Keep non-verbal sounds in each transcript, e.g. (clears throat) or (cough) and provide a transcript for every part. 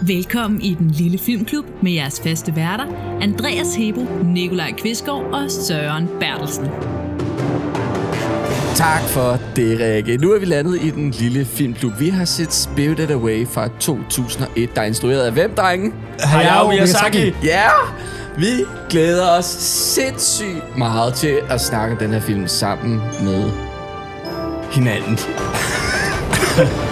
Velkommen i den lille filmklub med jeres faste værter, Andreas Hebo, Nikolaj Kvistgaard og Søren Bertelsen. Tak for det, Rikke. Nu er vi landet i den lille filmklub. Vi har set Spirited Away fra 2001, der er instrueret af hvem, drengen? Hayao Miyazaki. Ja! Vi glæder os sindssygt meget til at snakke den her film sammen med hinanden. (laughs)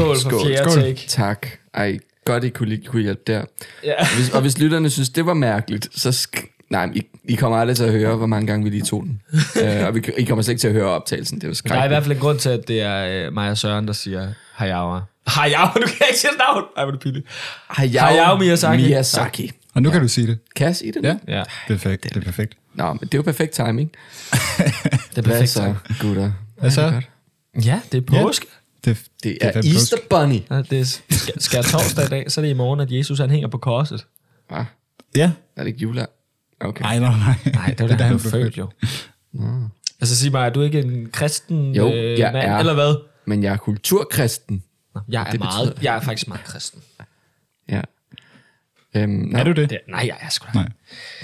Skål for fjerde Skål. take. Tak. Ej, godt I kunne, lige kunne hjælpe der. Ja. Og hvis, og hvis lytterne synes, det var mærkeligt, så sk- nej, I, I kommer aldrig til at høre, hvor mange gange vi lige tog den. uh, (laughs) og vi, I kommer slet ikke til at høre optagelsen. Det er jo Der er i hvert fald en grund til, at det er øh, mig og Søren, der siger Hayao. Hayao, (laughs) du kan ikke sige navn. Ej, hvor er det pinligt. Hayao, Hayao Miyazaki. Miyazaki. Og nu kan du sige det. Kan jeg sige det? Ja, nu? Ja, perfekt. Det er perfekt. Nå, men det er jo perfekt timing. (laughs) det er Hvad perfekt. så, gutter? Hvad så? Ja, det er påske. Det, Det er fandme Easter Bunny. Ja, det er sk- skær torsdag i dag, så er det i morgen, at Jesus han hænger på korset. Påske. Ja. er det ikke jule? Okay. Ej, nej, nej. Nej, det var da da han blev født, jo. Altså sig mig, er du ikke en kristen Jo, øh, jeg mand, er. eller hvad? Men jeg er kulturkristen. Nå, Jeg er, Det meget, betyder- jeg er faktisk meget kristen. Ja. Øhm, nå, Er du det? Det, nej, jeg er sgu da. Nej.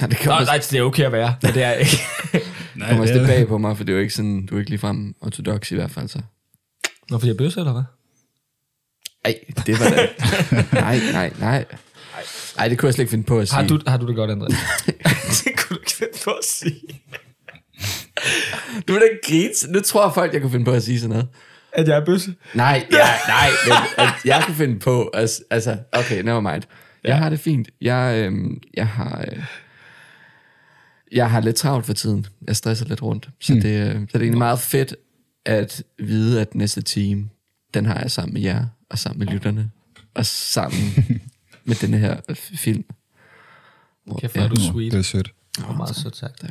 Nej, det Nå, kommer, nej, det er okay at være, men det er ikke. (laughs) Nej, kommer det lidt er- bag på mig, for det er jo ikke sådan, du er ikke ligefrem ortodox i hvert fald, så. Nå, fordi jeg er bøsse, eller hvad? Ej, det var da... (laughs) nej, nej, nej. Ej, det kunne jeg slet ikke finde på at sige. Har du, har du det godt, Andreas? (laughs) det kunne du ikke finde på at sige. Du vil da grine. Nu tror jeg folk, jeg kunne finde på at sige sådan noget. At jeg er bøsse? Nej, ja, (laughs) nej, men at jeg kunne finde på, at, altså, okay, never mind. Jeg har det fint. Jeg, øhm, jeg har... Øh, jeg har lidt travlt for tiden. Jeg stresser lidt rundt. Så, det, øh, så det er egentlig meget fedt at vide, at næste team, den har jeg sammen med jer, og sammen med lytterne, og sammen (laughs) med denne her film. Hvor, Kæft, hvor er du sweet. Det er sødt. Det var meget sødt sagt. Tak.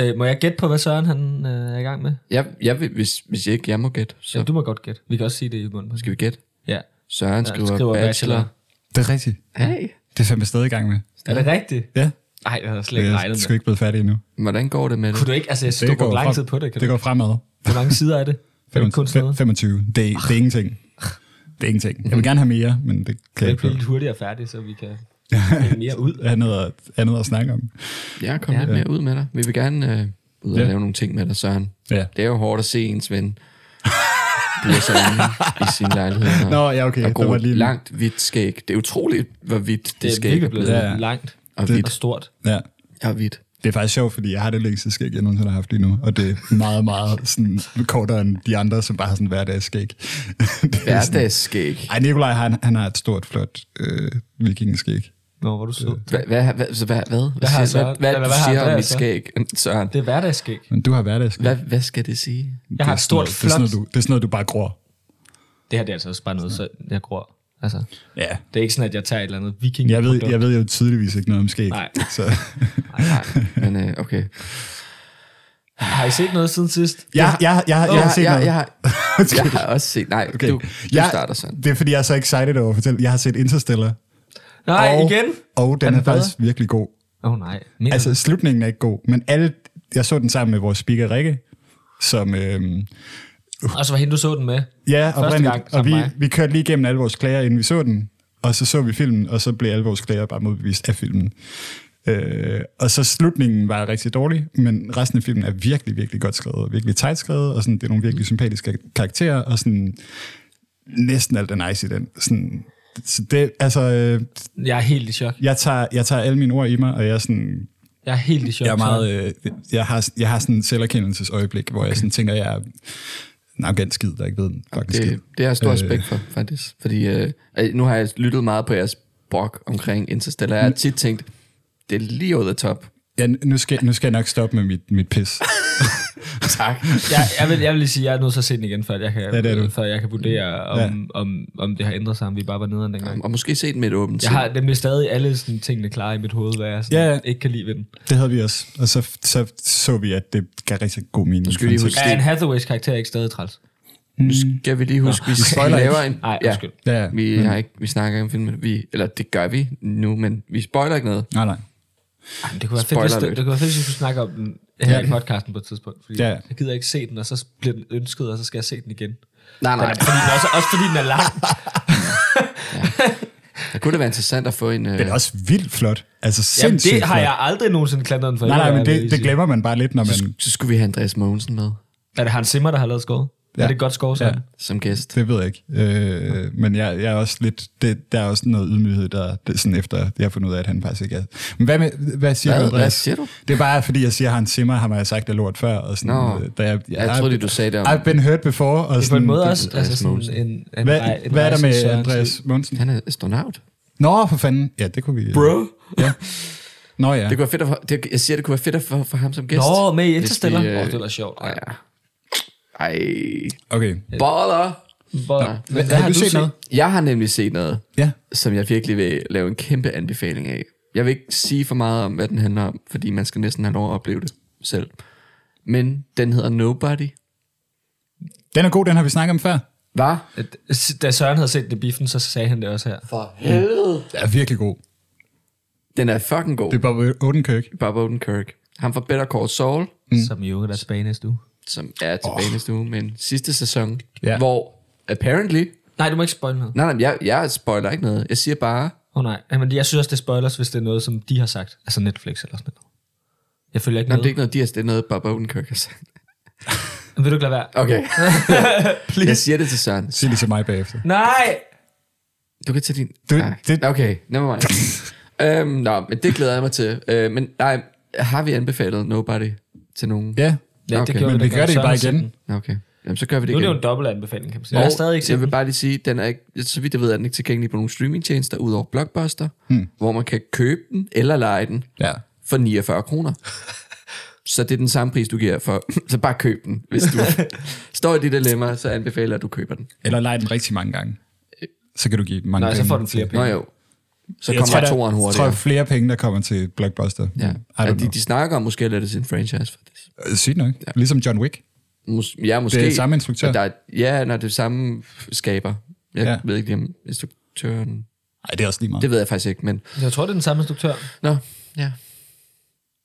Øh, må jeg gætte på, hvad Søren han øh, er i gang med? Jeg, jeg vil, hvis, hvis jeg ikke jeg må gætte, så Ja, du må godt gætte. Vi kan også sige det i munden. skal vi gætte. Ja. Søren Ja, skriver, skriver skriver bachelor. bachelor. Det er rigtigt. Hey, Det er fandme stadig i gang med. Er det rigtigt? Ja. Nej, det havde jeg slet Det ikke er regnet sgu med. ikke blevet færdig endnu. hvordan går det med det? Kunne du ikke, altså jeg synes, du brugte lang tid på det. Kan det du? går fremad. Hvor mange sider er det? Er det kun sådan noget? 25. Det er, det er ingenting. Det er ingenting. Jeg vil gerne have mere, men det kan jeg det ikke. blive lidt hurtigere færdigt, så vi kan mere ud? (laughs) Noget at, andet at snakke om. Jeg er kommet Ja. ja. lidt mere ud med dig. Vi vil gerne øh, ud og Ja. lave nogle ting med dig, Søren. Ja. Det er jo hårdt at se ens ven blive så i sin lejlighed. Og, (laughs) Nå, ja, okay. og Det var lige- langt hvidt skæg. Det er utroligt, hvor hvidt det, Det er skæg er blevet. Ja. langt Og Det- hvidt. og stort. Ja. Ja, hvidt. Det er faktisk sjovt, fordi jeg har det længste skæg, jeg nogensinde har haft lige nu. Og det er meget, meget sådan, kortere end de andre, som bare har sådan hverdagsskæg. (laughs) Er Hverdagsskæg. Ej, Nikolaj, han, han har et stort, flot øh, vikingeskæg. Nå, hvor du sød. Hvad, hvad, hvad, så hvad, hvad, hvad, har siger, Søren- hvad, hvad, du hvad har siger om mit så? skæg, Søren? Det er hverdagsskæg. Men du har hverdagsskæg. Hvad, hvad skal det sige? Jeg har Det et er stort, sådan noget- Det er, sådan flot... noget, du, det er sådan noget, du bare gror. Det her det er altså også bare noget, så jeg gror. Altså, Ja. det er ikke sådan, at jeg tager et eller andet viking Jeg ved, jeg ved jo tydeligvis ikke noget om skæg. Nej. Så. Nej, men øh, okay. Har I set noget siden sidst? Jeg, jeg, jeg, jeg, jeg, har set jeg, noget. jeg, har, (laughs) jeg har også set... Nej, okay. du, du jeg, starter sådan. Det er fordi, jeg er så excited over at fortælle. Jeg har set Interstellar. Nej, og, igen? Og den Er er, den bedre? faktisk virkelig god. Åh oh, nej. Mener Altså, slutningen er ikke god, men alle, jeg så den sammen med vores speaker Rikke, som, øhm, og så var hende, du så den med. ja, Første gang og vi, mig. vi kørte lige igennem alle vores klager, inden vi så den, og så så vi filmen, og så blev alle vores klager bare modbevist af filmen. Øh, og så slutningen var rigtig dårlig, men resten af filmen er virkelig, virkelig godt skrevet, og virkelig tight skrevet, og sådan, det er nogle virkelig sympatiske karakterer, og sådan, næsten alt er nice i den. Sådan, så det, altså, øh, Jeg er helt i chok. jeg tager, jeg tager alle mine ord i mig, og jeg er sådan, Jeg er helt i chok. jeg er meget, øh, jeg har, jeg har sådan en selverkendelsesøjeblik, hvor jeg sådan tænker, jeg er en arrogant skid, der ikke ved skid. Det, det har jeg stor Øh. respekt for, faktisk. Fordi øh, øh, nu har jeg lyttet meget på jeres brok omkring Interstellar. Jeg har tit tænkt, det er lige over the top. Ja, nu skal, nu skal jeg nok stoppe med mit, mit pis. (laughs) Tak. jeg, jeg, vil, jeg vil lige sige, at jeg er nødt til at se den igen, før jeg kan, Ja, det er du. før jeg kan vurdere, om, ja. om, om det har ændret sig, om vi bare var nederen dengang. Og måske se den med et åbent Jeg har nemlig stadig alle sådan, tingene klare i mit hoved, hvad jeg sådan, Ja, ja. ikke kan lide ved den. Det havde vi også. Og så, så så vi, at det gav rigtig god mening. Nu skal vi lige huske-. Er Anne Hathaways karakter ikke stadig træls? Nu skal vi lige huske, vi, vi spoiler laver en... Nej, ja, undskyld. Ja, ja. vi, har ikke, vi snakker ikke om filmen. Vi, eller det gør vi nu, men vi spoiler ikke noget. Nej, nej. Ej, det kunne være fedt, hvis det, det kunne være fedt, hvis vi kunne snakke om den her Ja. i podcasten på et tidspunkt. Fordi Ja. ja. jeg gider ikke se den, og så bliver den ønsket, og så skal jeg se den igen. Nej, Nej. Fordi den også, også fordi den er lang. (laughs) Det kunne det være interessant at få en... Øh, Den er også vildt flot. Altså Jamen, sindssygt det har flot. jeg aldrig nogensinde klandret den for. Nej, nej, men det, det glemmer man bare lidt, når man... så, så skulle vi have Andreas Mogensen med Er det Hans Zimmer, der har lavet skåret? Ja. Er det et godt skår, så? Ja. Som gæst. Det ved jeg ikke. Øh, men jeg, jeg er også lidt, det, der er også noget ydmyghed, der det, sådan efter, jeg har fundet ud af, at han faktisk ikke er. Men hvad, med, hvad siger Hvad? du, Andreas? Hvad siger du? Det er bare, fordi jeg siger, at han Simmer har mig sagt det lort før. Og sådan, Nå. øh, da jeg, Jeg troede, du sagde det om... I've been hurt before. Og Det er på en måde også Andreas altså sådan Mogensen. en, en, Hvad, en hvad er der med Sørens Andreas. Monsen? Han er astronaut. Nå, for fanden. Ja, det kunne vi... Bro. Ja. Nå ja. Det kunne være fedt at, det, jeg siger, det kunne være fedt at få for ham som gæst. Nå, med i Interstellar. vi, Åh, øh, oh, det var sjovt. Ja. Ej. Okay. Baller. Hvor, Hvad, hvad, har du set noget? Jeg har nemlig set noget, Ja. som jeg virkelig vil lave en kæmpe anbefaling af. Jeg vil ikke sige for meget om, hvad den handler om, fordi man skal næsten have lov at opleve det selv. Men den hedder Nobody. Den er god, den har vi snakket om før. Var? Da Søren havde set det i biffen, så sagde han det også her. For helvede. Den er virkelig god. Den er fucking god. Det er Bob Odenkirk. Bob Odenkirk. Han fra Better Call Saul, Mm. Som jo der er tilbage næste uge. Som er tilbage oh. næste uge, men sidste sæson, Ja. hvor apparently... Nej, du må ikke spoil noget. Nej, nej, jeg, jeg spoiler ikke noget. Jeg siger bare, Åh oh, nej, Jamen, jeg synes også, det er spoilers, hvis det er noget, som de har sagt. Altså Netflix eller sådan noget. Jeg følger ikke nej, noget. det er ikke noget, de har, det er noget, Bob Odenkirk har sagt. Men Vil du ikke lade være? Okay. (laughs) jeg siger det til Søren. Sig det til mig bagefter. Nej! Du kan tage din... Du- nej. det- Okay, never mind. (laughs) øhm, nå, men det glæder jeg mig til. Øh, men nej, har vi anbefalet Nobody til nogen? Ja, Ja, Okay. det gjorde men vi, gør det bare igen. Okay, Jamen, så gør vi det Nu er det igen. jo en dobbelt anbefaling, kan man sige. Og Jeg har stadig ikke jeg vil bare lige sige, den er ikke, så vidt jeg ved, er den ikke tilgængelig på nogle streamingtjenester, udover Blockbuster, hmm. hvor man kan købe den eller lege den Ja. for 49 kroner. (laughs) Så det er den samme pris, du giver for, (laughs) så bare køb den. Hvis du (laughs) står i dit dilemma, så anbefaler jeg, at du køber den. Eller lege den rigtig mange gange. Så kan du give mange Nej, så penge. får den flere Nå penge. jo, så Jeg kommer tror, der- toeren Jeg tror, hurtigere. flere penge, der kommer til Blockbuster. Ja. Ja, de, de snakker om måske at lade det sin franchise, faktisk. Øh, Sygt nok. Ja. Ligesom John Wick. Mås- ja, måske. Det er samme instruktør. Der er, ja, når det er samme skaber. Jeg Ja. ja. ved ikke om instruktøren... Nej, det er også lige meget. Det ved jeg faktisk ikke, men... Jeg tror, det er den samme instruktør. Nå, ja.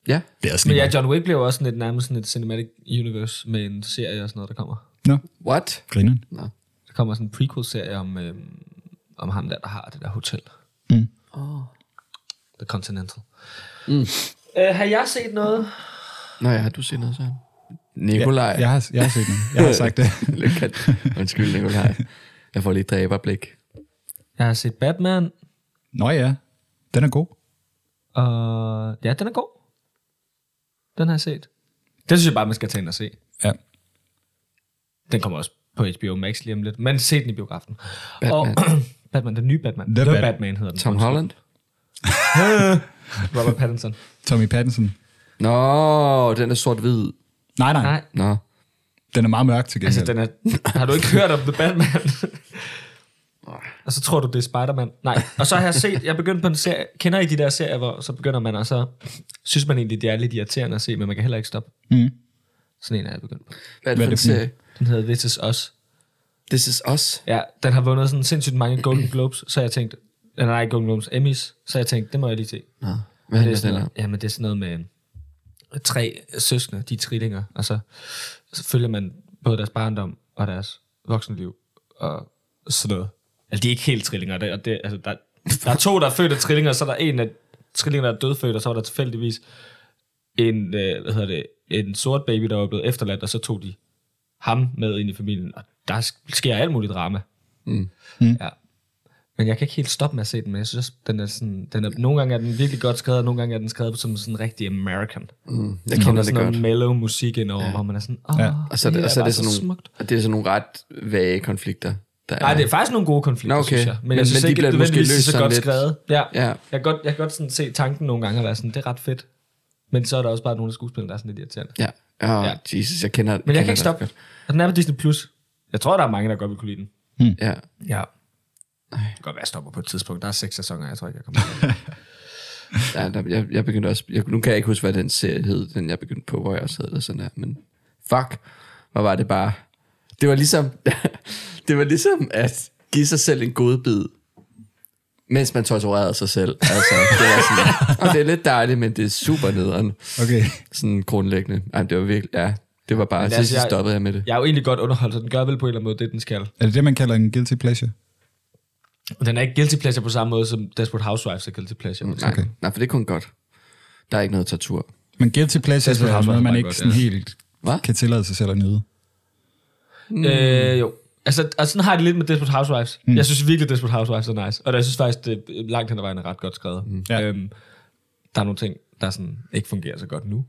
Ja, det er også Men lige ja, meget. John Wick bliver jo også sådan et, nærmest sådan et cinematic universe med en serie og sådan noget, der kommer. Nå, what? grinen. Nå. Der kommer sådan en prequel-serie om, øhm, om ham der, der har det der hotel. Mm. Oh. The Continental. Mm. Øh, har jeg set noget? Nå ja, har du set noget så? Nikolaj. Jeg har, jeg har set den. Jeg har (laughs) sagt det. Undskyld, Nikolaj. Jeg får lige dræberblik. Jeg har set Batman, Nå ja, den er god. og ja, den er god. Den har jeg set. Den synes jeg bare, man skal tage ind og se. Ja. Den kommer også på HBO Max lige om lidt, men se den i biografen. Batman. Og, (clears throat) Batman, den nye Batman. The The, Bat- Batman hedder den. Tom Holland? (laughs) Robert Pattinson. Tommy Pattinson. Nå, den er sort-hvid. Nej, nej, Nej, Nå. Den er meget mørk til gengæld. altså den er... Har du ikke hørt om The Batman? og så tror du, det er Spider-Man. Nej, og så har jeg set... Jeg begyndte på en serie... Kender I de der serier, hvor så begynder man, og så synes man egentlig, det er lidt irriterende at se, men man kan heller ikke stoppe. Mm. Sådan en er jeg begyndt på. Hvad er det for er en serie? Den hedder This Is Us. This is us. Ja, den har vundet sådan sindssygt mange Golden Globes, så jeg tænkte... Nej, nej, ikke Golden Globes, Emmys. Så jeg tænkte, det må jeg lige se. Nå. Hvad det er handler sådan den om? noget, jamen, det er sådan noget med tre søskende, de er trillinger, og så, så følger man både deres barndom og deres voksenliv og sådan noget. Altså, de er ikke helt trillinger. Det, og det, altså, der, der er to, der er født af trillinger, og så er der en af trillingerne, der er dødfødt, og så var der tilfældigvis en, øh, hvad hedder det, en sort baby, der var blevet efterladt, og så tog de ham med ind i familien, og der sker alt muligt drama. Mm. Ja. Men jeg kan ikke helt stoppe med at se den, men jeg synes, den er sådan, den er, nogle gange er den virkelig godt skrevet, og nogle gange er den skrevet som sådan rigtig American. Mm. Jeg Der kender det sådan godt. noget mellow musik ind over, ja. hvor man er sådan, åh, Ja. Og så, er det, og så er det, sådan nogle, smukt. og det er sådan nogle ret vage konflikter. Der Nej, det er faktisk nogle gode konflikter, Nå, okay. synes jeg. Men, Men- jeg synes men de ikke, bliver det måske løst så sådan godt lidt- skrevet. Ja. Ja. Jeg kan godt, jeg kan godt sådan se tanken nogle gange og være sådan, det er ret fedt. Men så er der også bare nogle af skuespillerne, der er sådan lidt irriterende. Ja. Oh, Ja. Jesus, jeg kender Men jeg kender kan ikke stoppe. Og den er på Disney+. Plus. Jeg tror, der er mange, der godt vil kunne lide den. Ja. Ja. Det kan godt være, jeg stopper på et tidspunkt. Der er seks sæsoner, jeg tror ikke, jeg kommer (laughs) ja der, jeg, jeg begyndte også... Jeg, nu kan jeg ikke huske, hvad den serie hed, den jeg begyndte på, hvor jeg også havde det sådan her. Men fuck, hvor var det bare Det var ligesom, (laughs) det var ligesom at give sig selv en godbid, mens man torturerede sig selv. Altså, det, var sådan, (laughs) og det er lidt dejligt, men det er super nederen. Okay. Sådan grundlæggende. Ej, det var virkelig, ja, det var bare, Men så altså, jeg- stoppede jeg med det. Jeg er jo egentlig godt underholdt, så den gør vel på en eller anden måde det, den skal. Er det det, man kalder en guilty pleasure? Og Den er ikke guilty pleasure på samme måde, som Desperate Housewives er guilty pleasure. Nej, okay. nej, for det er kun godt. Der er ikke noget tortur. Men guilty pleasure Desperate er noget, man ikke godt, sådan ja. helt Hvad? kan tillade sig selv at nyde. Mm. Øh, jo. Altså, altså, sådan har jeg det lidt med Desperate Housewives. Mm. Jeg synes virkelig, Desperate Housewives er nice. Og jeg synes faktisk, det er langt hen ad vejen er ret godt skrevet. Mm. Ja. Øhm, der er nogle ting, der sådan ikke fungerer så godt nu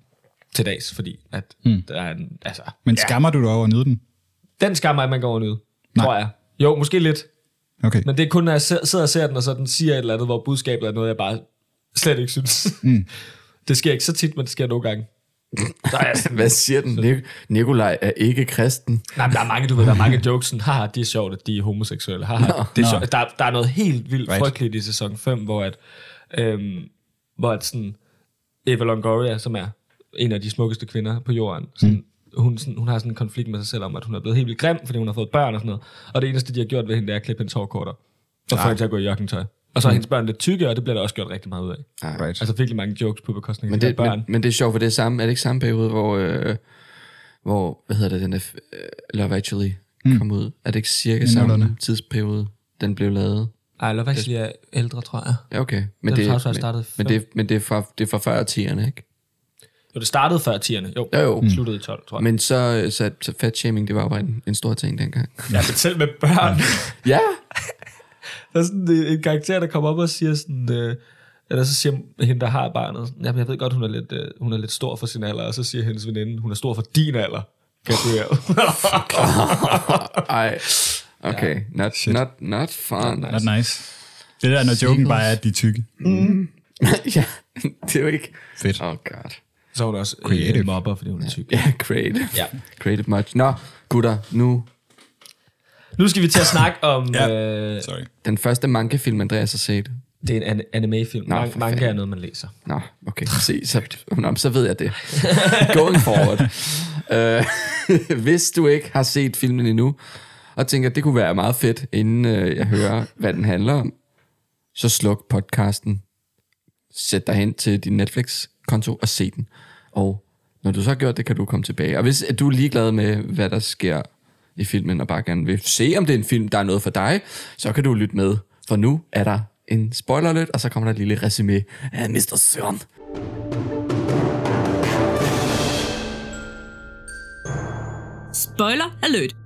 til dags, fordi at mm. der er en, altså, Men skammer du dig over at nyde den? den skammer ikke, man går over nyde, Nej. tror jeg. Jo, måske lidt. Okay. Men det er kun, når jeg sidder og ser den, og så den siger et eller andet, hvor budskabet er noget, jeg bare slet ikke synes. Mm. (laughs) det sker ikke så tit, men det sker nogle gange. (laughs) Der er, sådan, Hvad siger den? Nik- Nikolaj er ikke kristen. nej, men der er mange, du ved, der er mange jokes, sådan, haha, det er sjovt, at de er homoseksuelle. Haha, det er Nå. sjovt. Der, der er noget helt vildt Right. frygteligt i sæson 5, hvor at, øhm, hvor at sådan, Eva Longoria, som er en af de smukkeste kvinder på jorden, sådan, mm. Hun, sådan, hun har sådan en konflikt med sig selv om, at hun er blevet helt vildt grim, fordi hun har fået børn og sådan noget. Og det eneste, de har gjort ved hende, det er at klippe hendes hår kortere. Og få hende til at gå i joggingtøj. Og så er hendes børn lidt tykke, og det bliver der også gjort rigtig meget ud af. Ej. Right. Altså virkelig mange jokes på bekostning af Men de det, børn. men, men det er sjovt, for det er, samme, er det ikke samme periode, hvor, øh, hvor hvad hedder det, den er, øh, Love Actually kom ud? Er det ikke cirka I samme nullerne. tidsperiode, den blev lavet? Ej, Love Actually er ældre, tror jeg. Ja, okay. Men Den det, Housewives men, startede men, det, men det er fra, det er fra før 10'erne, ikke? Jo, det startede før 10'erne. Jo, Jo, jo. Mm. sluttede i 12, tror jeg. Men så, så, så fat shaming, det var jo bare en, en stor ting dengang. Ja, men selv med børn. ja, (laughs) Der er sådan en, en karakter, der kommer op og siger sådan... Øh, eller så siger hende, der har barnet, sådan, jamen jeg ved godt, hun er, lidt, øh, hun er lidt stor for sin alder, og så siger hendes veninde, hun er stor for din alder. Gabriel. (laughs) ej. Okay, not, not, not fun. Not nice. Det der, når joken bare er, at de er tykke. (laughs) ja, det er jo ikke... Fedt. Oh god. Så er hun også øh, Creative. en mobber, fordi hun er tyk. Ja, (laughs) creative. Ja. Creative much. Nå, gutter, nu Nu skal vi til at snakke om... Ja. øh, Sorry. den første manga-film, Andreas har set. det er en an- anime-film. Nå, Man- manga fanden. er noget, man læser. Nå, okay, se, så, nå, så ved jeg det. (laughs) Going forward. Uh, (laughs) hvis du ikke har set filmen endnu, og tænker, at det kunne være meget fedt, inden uh, jeg hører, hvad den handler om, så sluk podcasten, sæt dig hen til din Netflix-konto og se den. Og når du så har gjort det, kan du komme tilbage. Og hvis at du er ligeglad med, hvad der sker i filmen, og bare gerne vil se, om det er en film, der er noget for dig, så kan du lytte med. For nu er der en spoiler alert, og så kommer der et lille resume af Mr. Søren. Spoiler alert.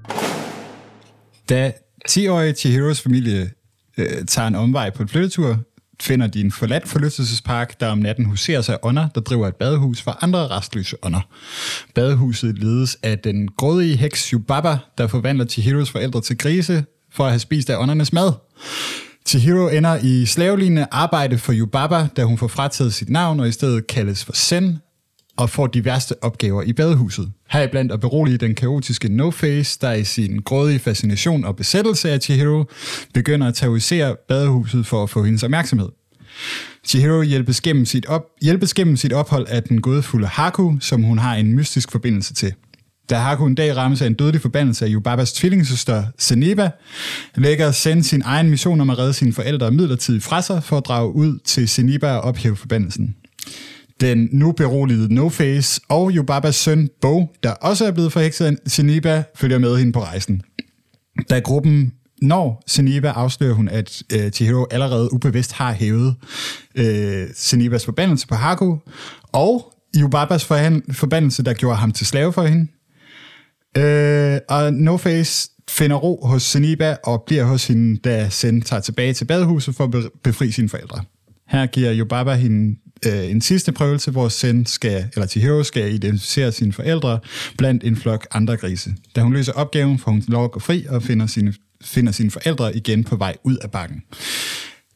Da 10-årige Chihiros familie øh, tager en omvej på en flyttetur, finder de en forladt forlystelsespark, der om natten huserer sig ånder, der driver et badehus for andre restløse ånder. Badehuset ledes af den grådige heks Yubaba, der forvandler Chihiros forældre til grise for at have spist af åndernes mad. Chihiro ender i slavelignende arbejde for Yubaba, da hun får frataget sit navn og i stedet kaldes for Sen, og får de værste opgaver i badehuset. Heriblandt at berolige den kaotiske No-Face, der i sin grådige fascination og besættelse af Chihiro begynder at terrorisere badehuset for at få hendes opmærksomhed. Chihiro hjælpes gennem sit, op, hjælpes gennem sit ophold af den gådefulde Haku, som hun har en mystisk forbindelse til. Da Haku en dag rammes af en dødelig forbandelse af Yubabas tvillingsøster Seneba, lægger Sen sin egen mission om at redde sine forældre midlertidigt fra sig for at drage ud til Seneba og ophæve forbandelsen. Den nu beroligede No-Face og Yubabas søn Bo, der også er blevet forhekset af Seneba, følger med hende på rejsen. Da gruppen når Seneba afslører hun, at øh, Chihiro allerede ubevidst har hævet øh, Senebas forbandelse på Haku, og Yubabas forbandelse, der gjorde ham til slave for hende. Øh, og No-Face finder ro hos Seneba og bliver hos hende, da Sen tager tilbage til badehuset for at befri sine forældre. Her giver Yubaba hende øh, en sidste prøvelse, hvor Sen skal, eller Chihiro skal identificere sine forældre blandt en flok andre grise. Da hun løser opgaven, får hun lov at gå fri og finder sine, finder sine forældre igen på vej ud af bakken.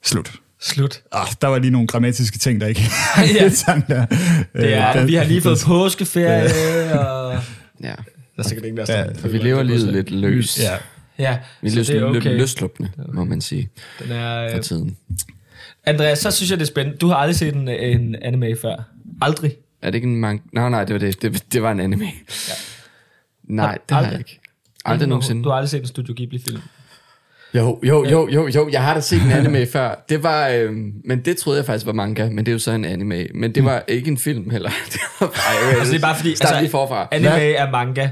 Slut. Slut. Ah, der var lige nogle grammatiske ting, der ikke (laughs) (laughs) Ja. sang der. Det er, Øh, vi har lige fået påskeferie, og... Ja, Der er sikkert ingen, der Ja, ja, for vi lever livet lidt løst. Ja. Ja, Vi så er det er okay. løsluppende, må man sige, Den er, for øh, tiden. Andreas, så synes jeg, det er spændende. Du har aldrig set en, en anime før. Aldrig. Er det ikke en mang... Nej, nej, det var det. Det, det var en anime. Ja. Nej, det har jeg Aldrig. ikke. Aldrig nogensinde. Du har aldrig set en Studio Ghibli-film? Jo, jo, jo, jo, jo, jeg har da set en anime (laughs) før. Det var, øhm, men det troede jeg faktisk var manga, men det er jo så en anime. Men det var ikke en film heller. (laughs) Det var bare, Altså, det er bare fordi... Start lige forfra. Anime er manga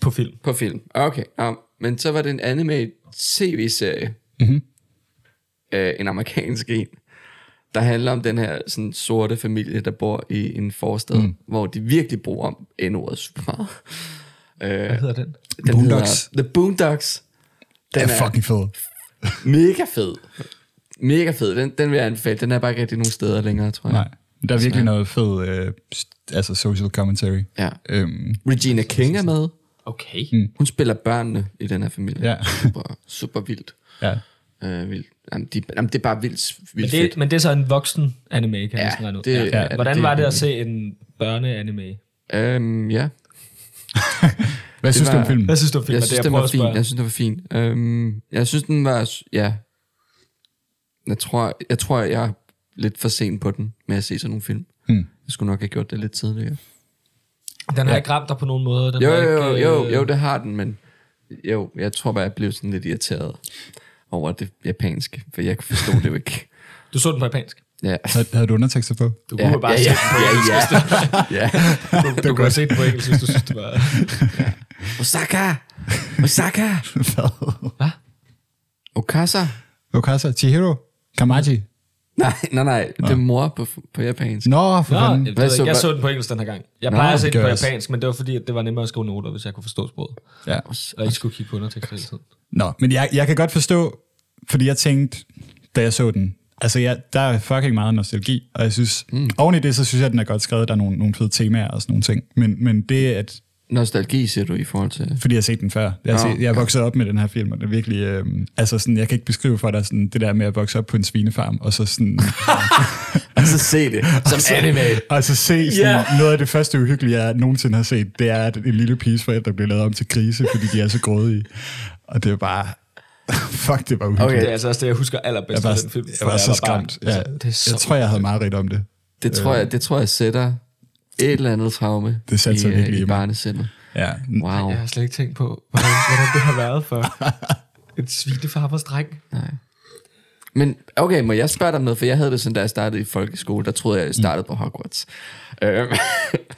på film. På film. Okay, um, men så var det en anime tv-serie. Mhm. Øh, en amerikansk en, der handler om den her sådan, sorte familie, der bor i en forstad, mm. hvor de virkelig bruger N-ordet super meget. Øh, Hvad hedder den? den Boondocks. hedder The Boondocks. Den er fucking fed. mega fed. Mega fed. Den, den vil jeg anbefale. Den er bare ikke rigtig nogen steder længere, tror jeg. Nej. Der er virkelig noget fed, øh, altså social commentary. Ja. Øhm, Regina King er med. Okay. Hun spiller børnene i den her familie. Ja. Super, super vildt. ja. Øh, vildt. Jamen, de, jamen, det er bare vildt, Men vildt det, fedt. men det er så en voksen anime, kan Ja, jeg sådan det- ja. ja, Hvordan det- var det at se en børneanime? Øhm, ja. (laughs) Hvad synes du var- om filmen? Hvad synes du om filmen? Jeg Det, synes, jeg den var fin. Jeg synes, den var fin. Øhm, jeg synes, den var... Ja. Jeg tror, jeg tror, jeg er lidt for sent på den med at se sådan nogle film. Hmm. Jeg skulle nok have gjort det lidt tidligere. Den har ikke ramt dig på nogen måde. Den Jo, har jo, jo, ikke, jo, øh, jo, det har den, men jo, jeg tror bare, jeg blev sådan lidt irriteret over det japanske, for jeg forstå det jo ikke. Du så den på japansk. Ja. Havde, havde du undertekster på? Du Ja, kunne bare ja, se ja, den på engelsk. ja, ja. ja. (laughs) Du, du kunne have set den på engelsk, hvis du synes, det var... Osaka! Osaka! (laughs) Hvad? Okasa? Okasa, Chihiro, Kamaji. Nej, nej, nej, det er mor på, på japansk. Nå, for Nå, fanden. jeg, så- jeg så den på engelsk den her gang. Jeg Nå, plejer at se den på også. japansk, men det var fordi, at det var nemmere at skrive noter, hvis jeg kunne forstå sproget. Ja. Og ikke skulle kigge på undertekster hele tiden. Nå, men jeg, jeg kan godt forstå, fordi jeg tænkte, da jeg så den, altså jeg, der er fucking meget nostalgi, og jeg synes, mm. oven i det, så synes jeg, at den er godt skrevet, der er nogle, nogle fede temaer og sådan nogle ting, men, men det at, Nostalgi, siger du, i forhold til... fordi jeg har set den før, jeg, har set, jeg er vokset op med den her film, og det er virkelig, øh, altså sådan, jeg kan ikke beskrive for dig sådan, det der med at vokse op på en svinefarm, og så sådan, (laughs) Altså, se det som anime. og så se sådan, yeah. noget af det første uhyggelige, jeg nogensinde har set, det er, at en lille piges forældre bliver lavet om til grise, fordi de er så grådige, og det er bare, (laughs) fuck, det var uhyggeligt. Okay. Det er altså også det, jeg husker allerbedst Jeg var, fra den film. jeg var da så barn. skræmt. Ja, Altså, det er så jeg tror, jeg havde meget om det. Det tror, jeg, det tror jeg sætter et eller andet traume Det satte sig i, øh, virkelig i barnesindet. Ja. Wow. Jeg har slet ikke tænkt på, hvordan, hvordan det har været for (laughs) en svinefarmers dreng. Nej. Men okay, må jeg spørge dig om noget? For jeg havde det sådan, da jeg startede i folkeskole, der troede jeg, jeg startede på Hogwarts. Øhm,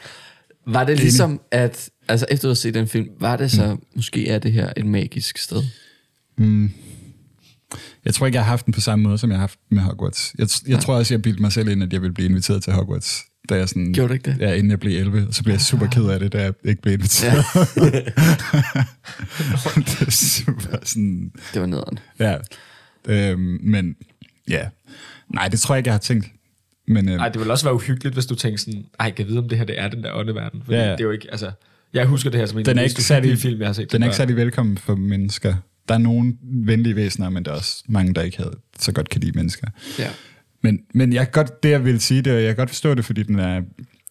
(laughs) var det ligesom, at altså efter at have set den film, var det så, måske er det her et magisk sted? Jeg tror ikke, jeg har haft den på samme måde, som jeg har haft med Hogwarts. Jeg, jeg tror også, jeg bildte mig selv ind, at jeg ville blive inviteret til Hogwarts. Da jeg sådan, Gjorde du ikke det? Ja, inden jeg blev 11. Og så blev jeg super ked af det, da jeg ikke blev inviteret. (laughs) det er super sådan... Det var nederen. Ja. Øhm, men ja. Nej, det tror jeg ikke, jeg har tænkt. Men øhm, Ej, det ville også være uhyggeligt, hvis du tænkte sådan, ej, kan jeg vide, om det her det er den der åndeverden? Fordi Ja, ja, ja. ja. det er jo ikke, altså, jeg husker det her som en den af er de ikke mest særlig, film, jeg har set. den er ikke særlig velkommen for mennesker. Der er nogle venlige væsener, men der er også mange, der ikke havde, så godt kan lide mennesker. Ja. Men, men jeg godt, det jeg vil sige, det jeg kan godt forstå det, fordi den er,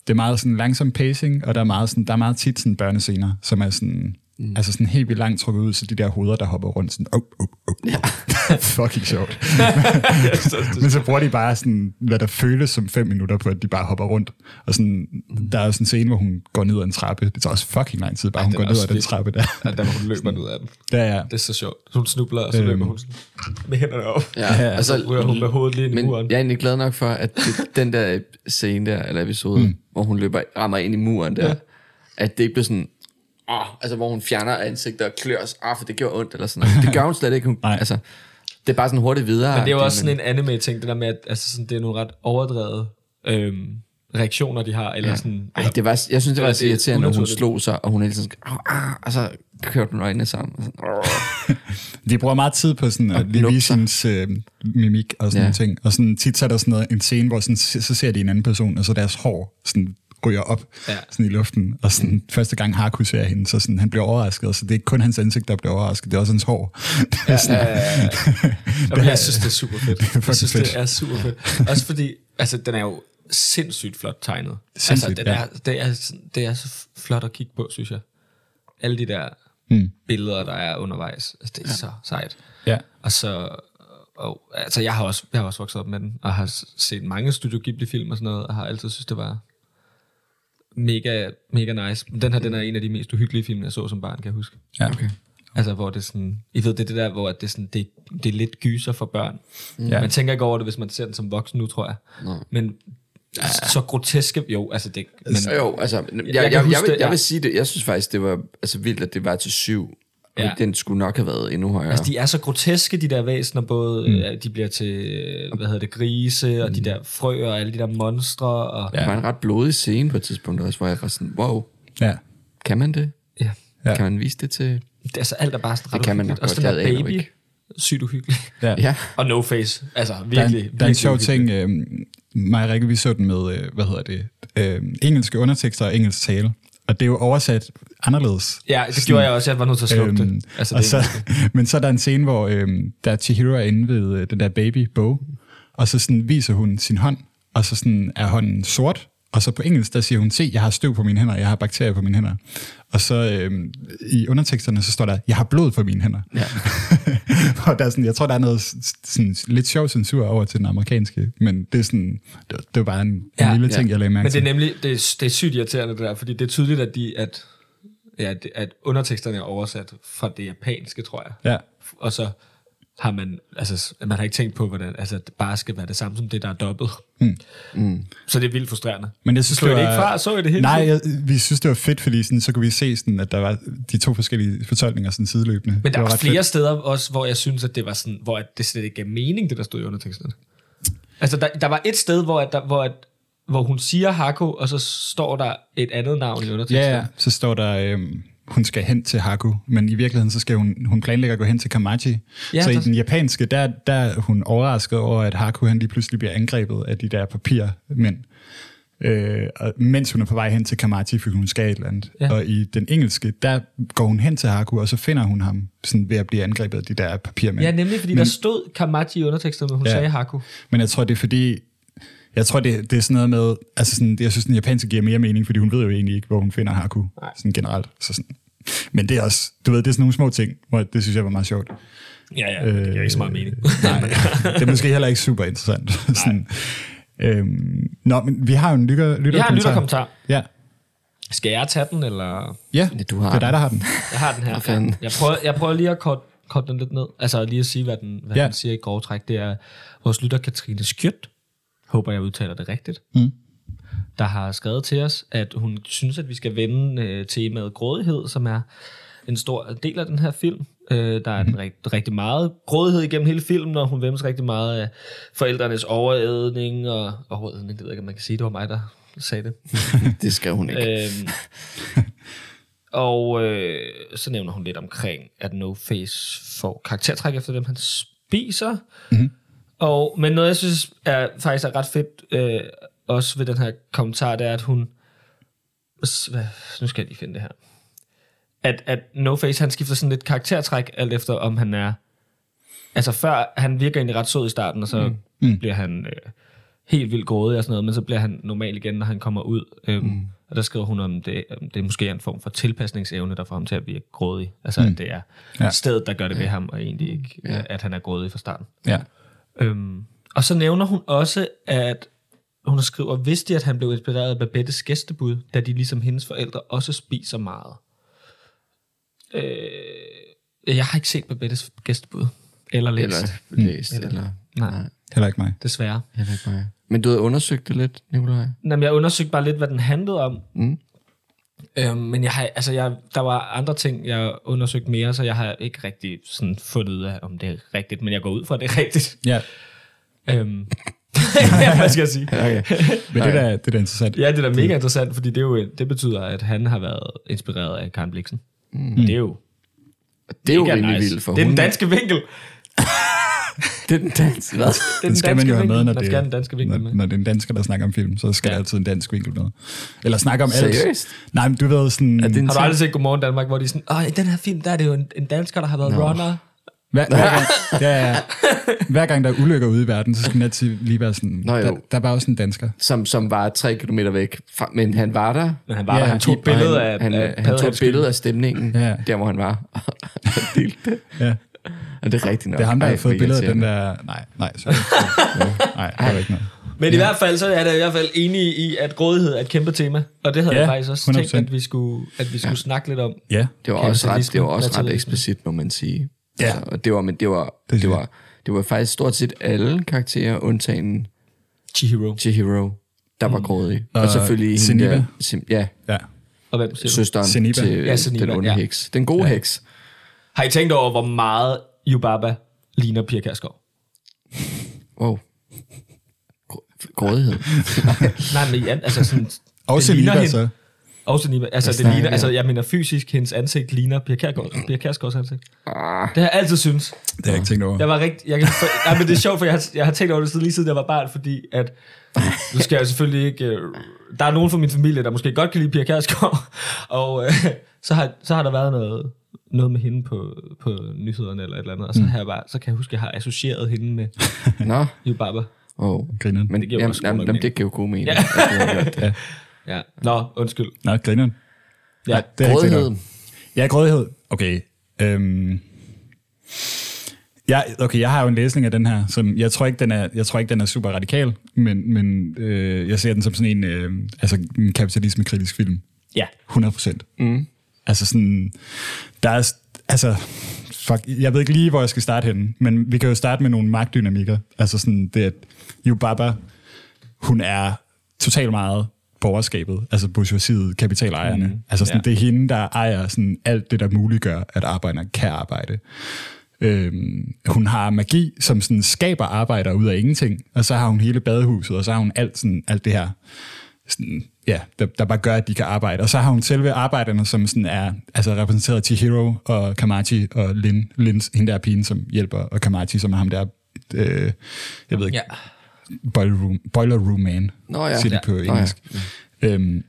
det er meget sådan langsom pacing, og der er meget, sådan, der er meget tit sådan børnescener, som er sådan, mm. altså sådan helt vildt langt trukket ud, så de der hoveder, der hopper rundt, sådan, oh, oh, oh. Ja. (laughs) fucking sjovt. (laughs) men så bruger de bare sådan, hvad der føles som fem minutter på, at de bare hopper rundt. Og sådan, der er jo sådan en scene, hvor hun går ned ad en trappe. Det tager også fucking lang tid, bare Ej, hun går ned ad den trappe der. Ja, der hvor hun løber (laughs) ned af den. Der er, Det er så sjovt. Hun snubler, og så Øhm. løber hun sådan med hænderne op. Ja, Og så ryger hun med hovedet lige ind i men muren. jeg er egentlig glad nok for, at det, den der scene der, eller episode, mm. hvor hun løber, rammer ind i muren der, ja. at det ikke bliver sådan, åh, altså hvor hun fjerner ansigtet og klør os, ah, for det gjorde ondt, eller sådan noget. (laughs) Det gør hun slet ikke. Hun, Nej. altså, det er bare sådan hurtigt videre. Men det er jo også sådan en anime-ting, det der med, at altså sådan, det er nogle ret overdrevet øhm, reaktioner, de har. Eller Ja. sådan, Ej, det var, jeg synes, det var så det er irriterende, når hun slog sig, og hun hele tiden sådan, "Au, ah, og så kørte hun øjnene sammen. Og sådan. De (laughs) bruger meget tid på sådan at lige lugter. vise hendes øh, mimik og sådan ja. ting. Og sådan, tit så er der sådan noget, en scene, hvor sådan, så ser de en anden person, og så deres hår sådan ryger op Ja. ja. sådan i luften. Og sådan, første gang Haku ser hende, så sådan, han bliver overrasket. Så det er ikke kun hans ansigt, der bliver overrasket, det er også hans hår. (laughs) Det er sådan, Jamen, jeg (laughs) synes, det er super fedt. jeg fucking synes, fedt. det er super fedt. Også fordi, altså, den er jo sindssygt flot tegnet. Sindssygt, altså, den ja. er, det, er, det er så flot at kigge på, synes jeg. Alle de der Hmm. billeder, der er undervejs. Altså, det er ja. så sejt. ja. Og så, og, altså jeg har, også, jeg har også vokset op med den, og har set mange Studio Ghibli-film og sådan noget, og har altid synes det var mega, mega nice. Den her, den er en af de mest uhyggelige film, jeg så som barn, kan jeg huske. Ja. Okay. Altså, hvor det er sådan... I ved, det er det der, hvor det er, sådan, det, det er lidt gyser for børn. Ja. Ja. Man tænker ikke over det, hvis man ser den som voksen nu, tror jeg. Nå. Men så groteske... Jo, altså det... Men, Så jo, altså, jeg, jeg, jeg, jeg, huske vil, det, jeg ja. vil sige det, jeg synes faktisk, det var altså, vildt, at det var til syv. Ja. Ja. Den skulle nok have været endnu højere. Altså, de er så groteske, de der væsener, både mm. de bliver til, øh, hvad hedder det, grise, og Mm. de der frøer, og alle de der monstre, og... Der var en ret blodig scene på et tidspunkt også, hvor jeg var sådan, wow, Ja. kan man det? Ja. Ja. Kan man vise det til... Det, altså, alt er bare sådan ret Det kan man nok Også godt, den der baby, ikke. sygt uhyggelig. ja. Ja, Og no face. Altså, Der, er virkelig, der er en virkelig sjov ting, øh, mig og Rikke, vi så den med, øh, hvad hedder det, øh, engelske undertekster og engelsk tale. Og det er jo oversat anderledes. Ja, det gjorde jeg også. Jeg var nødt til at slukke Øhm, det. Altså, det så, er- (laughs) men så er der en scene, hvor øhm, der Chihiro er inde ved øh, den der baby Bo, og så sådan viser hun sin hånd, og så sådan er hånden sort, og så på engelsk, der siger hun, se, jeg har støv på mine hænder, jeg har bakterier på mine hænder. Og så øhm, i underteksterne, så står der, jeg har blod på mine hænder. Ja. (laughs) og der er sådan, jeg tror, der er noget sådan, lidt sjov censur over til den amerikanske, men det er sådan, det, det var bare en, en Ja, lille ja. ting, jeg lagde mærke Men det er til. nemlig, det er, det er sygt irriterende det der, fordi det er tydeligt, at, de, at, ja, at underteksterne er oversat fra det japanske, tror jeg. Ja, Og så har man, altså, man har ikke tænkt på, hvordan, altså, det bare skal være det samme som det, der er dobbelt. Mm. Mm. Så det er vildt frustrerende. Men jeg synes, I det det var... ikke fra? Så I det hele Nej, jeg, vi synes, det var fedt, fordi sådan, så kunne vi se, sådan, at der var de to forskellige fortolkninger sådan sideløbende. Men der Det var ret flere fedt. steder også, hvor jeg synes, at det var sådan, hvor at det slet ikke gav mening, det der stod i underteksterne. Altså, der, der var et sted, hvor, at der, hvor, at, hvor hun siger Hako, og så står der et andet navn i underteksterne. Ja, ja, så står der, øhm, hun skal hen til Haku, men i virkeligheden, så skal hun, hun planlægger at gå hen til Kamachi. Ja, så i der- den japanske, der, der er hun overrasket over, at Haku han lige pludselig bliver angrebet af de der papirmænd. Øh, og mens hun er på vej hen til Kamachi, fordi hun skal et eller andet. Ja. Og i den engelske, der går hun hen til Haku, og så finder hun ham sådan ved at blive angrebet af de der papirmænd. Ja, nemlig, fordi men, der stod Kamachi i underteksterne, men hun ja. sagde Haku. Men jeg tror, det er fordi... Jeg tror, det, det er sådan noget med... Altså sådan, jeg synes, den japanske giver mere mening, fordi hun ved jo egentlig ikke, hvor hun finder Haku. Nej. Sådan generelt. Så sådan. Men det er også... Du ved, det er sådan nogle små ting, hvor det synes jeg var meget sjovt. Ja, ja, det giver ikke så meget mening. Nej, det er måske heller ikke super interessant. (laughs) sådan, øhm, nå, men vi har jo en lytter, lytter Vi har en lytterkommentar. Ja. Skal jeg tage den, eller... Ja, Ja, du har det er dig, der har den. Jeg har den her. fanden. Jeg prøver, jeg prøver lige at korte kort den lidt ned. Altså lige at sige, hvad den, hvad Ja. ja. den siger i grove træk. Det er vores lytter Katrine Skjødt. Håber, jeg udtaler det rigtigt. Mm. Der har skrevet til os, at hun synes, at vi skal vende øh, temaet grådighed, som er en stor del af den her film. Øh, der er mm. rigt, rigtig meget grådighed igennem hele filmen, og hun vemmes rigtig meget af forældrenes overædning. Og overædning, det ved jeg ikke, om man kan sige, det var mig, der sagde det. (laughs) det skrev hun ikke. Øhm, og øh, så nævner hun lidt omkring, at No Face får karaktertræk efter dem, han spiser. Mm-hmm. Og, men noget, jeg synes er, faktisk er ret fedt, øh, også ved den her kommentar, det er, at hun... Hvad, nu skal jeg lige finde det her. At, at No Face, han skifter sådan lidt karaktertræk, alt efter om han er... Altså før, han virker egentlig ret sød i starten, og så mm. Mm. bliver han... Øh, helt vildt grådig og sådan noget, men så bliver han normal igen, når han kommer ud. Øhm, mm. Og der skriver hun om det, om det er måske en form for tilpasningsevne, der får ham til at virke grådig. Altså mm. at det er ja. stedet, der gør det ved ham, og egentlig ikke, ja. at han er grådig fra starten. Ja. Øhm, og så nævner hun også, at hun skriver, vidste de, at han blev inspireret af Babettes gæstebud, da de ligesom hendes forældre også spiser meget. Øh, jeg har ikke set Babettes gæstebud. Eller læst. Eller læst, eller... eller- Nej, Heller ikke mig. desværre. Heller ikke mig. Men du havde undersøgt det lidt, Nikolaj? Jamen, jeg undersøgte bare lidt, hvad den handlede om. Mm. Øhm, men jeg har, altså jeg, der var andre ting, jeg undersøgte mere, så jeg har ikke rigtig sådan fundet ud af, om det er rigtigt, men jeg går ud fra, at det er rigtigt. Ja, Øhm, (laughs) hvad skal jeg sige? Okay. men det, der, det er da interessant. Ja, det er da mega interessant, fordi det, er jo, det betyder, at han har været inspireret af Karen Bliksen. Mm. Det er jo Det er jo rimelig nice. vildt for Det er den danske vinkel. (laughs) Det er den danske. Hvad? Er Den skal man jo have med, når Man det, den danske vinkel når, med. når det er en dansker, der snakker om film, så skal ja. Der altid en dansk vinkel med. Eller snakke om alt. Seriøst? Nej, men du ved sådan... Er det en Har du aldrig set Godmorgen Danmark, hvor de er sådan, åh, i den her film, der er det jo en, en dansker, der har været Nå. runner. Hver, hver, gang, (laughs) ja, ja. hver gang der er ulykker ude i verden, så skal den altid lige være sådan... Nå, jo. der, der er bare også en dansker. Som, som var tre kilometer væk. Fra, men han var der. Men han var Ja, der, han tog og et billede han, af, han, af han tog et billede af stemningen, Ja. der hvor han var. Og (laughs) delte det. Ja. Og det er rigtigt nok. Det er ham, der har fået billedet af den der... Nej, nej, sorry. (laughs) nej, det var ikke noget. Men i hvert fald, så er jeg i hvert fald enig i, at grådighed er et kæmpe tema. Og det havde Ja, jeg faktisk også 100%. tænkt, at vi skulle, at vi skulle snakke lidt om. Ja. Det var også ret, det var også ret eksplicit, må man sige. Ja. Altså, og det var, men det var, Det det, var, det var faktisk stort set alle karakterer, undtagen Chihiro. Chihiro, der var grådig. Og, Og selvfølgelig hende Zeniba. der, Sim, ja, Ja. Og du? søsteren Zeniba. til Ja, Zeniba, den onde ja. heks. Den gode ja. heks. Har I tænkt over, hvor meget Yubaba ligner Pia Kærsgaard? Wow. Grå- Grådighed. (laughs) Nej, men ja, altså sådan... Og det Zeniba ligner hende. så. Og Zeniba. Altså, det ligner, altså, om? jeg mener fysisk, hendes ansigt ligner Pia, Kærsgaard, Pia Kærsgaards ansigt. Ah, Det har jeg altid synes. Det har jeg ikke tænkt over. Jeg var rigtig... Jeg kan, for, ja, men det er sjovt, for jeg har, jeg har tænkt over det siden, lige siden jeg var barn, fordi at... Nu skal jeg selvfølgelig ikke... øh, Der er nogen fra min familie, der måske godt kan lide Pia Kærsgaard, (laughs) og øh, så, har, så har der været noget, noget med hende på, på nyhederne eller et eller andet, og så, har jeg bare, så kan jeg huske, at jeg har associeret hende med (laughs) nå. Yubaba. Oh. Grineren. Men Det giver jamen, god jamen, jamen, det giver jo god mening. Ja. det. (laughs) Ja. Nå, undskyld. Nå, grineren. Ja. Det over. Grådighed. Ja, grådighed. Okay. Øhm. Ja, okay, jeg har jo en læsning af den her, som jeg tror ikke, den er, jeg tror ikke, den er super radikal, men, men øh, jeg ser den som sådan en, øh, altså en kapitalisme-kritisk film. Ja. 100 procent. Mm. Altså sådan, der er, altså, fuck, jeg ved ikke lige, hvor jeg skal starte henne, men vi kan jo starte med nogle magtdynamikker. Altså sådan det, at Yubaba, hun er totalt meget borgerskabet, altså bourgeoisiet, kapitalejerne. Mm, altså sådan, ja. det er hende, der ejer sådan alt det, der muliggør, at arbejderne kan arbejde. Øhm, hun har magi, som sådan skaber arbejder ud af ingenting, og så har hun hele badehuset, og så har hun alt, sådan, alt det her, sådan, ja, der, der bare gør, at de kan arbejde. Og så har hun selve arbejderne, som sådan er altså repræsenteret af Chihiro og Kamachi og Lin, Lin hende der er pigen, som hjælper, og Kamachi, som er ham der, øh, jeg ved ikke, Ja. boiler, room, boiler room man, Nå ja. siger de Ja. på Nå ja. engelsk. Øhm,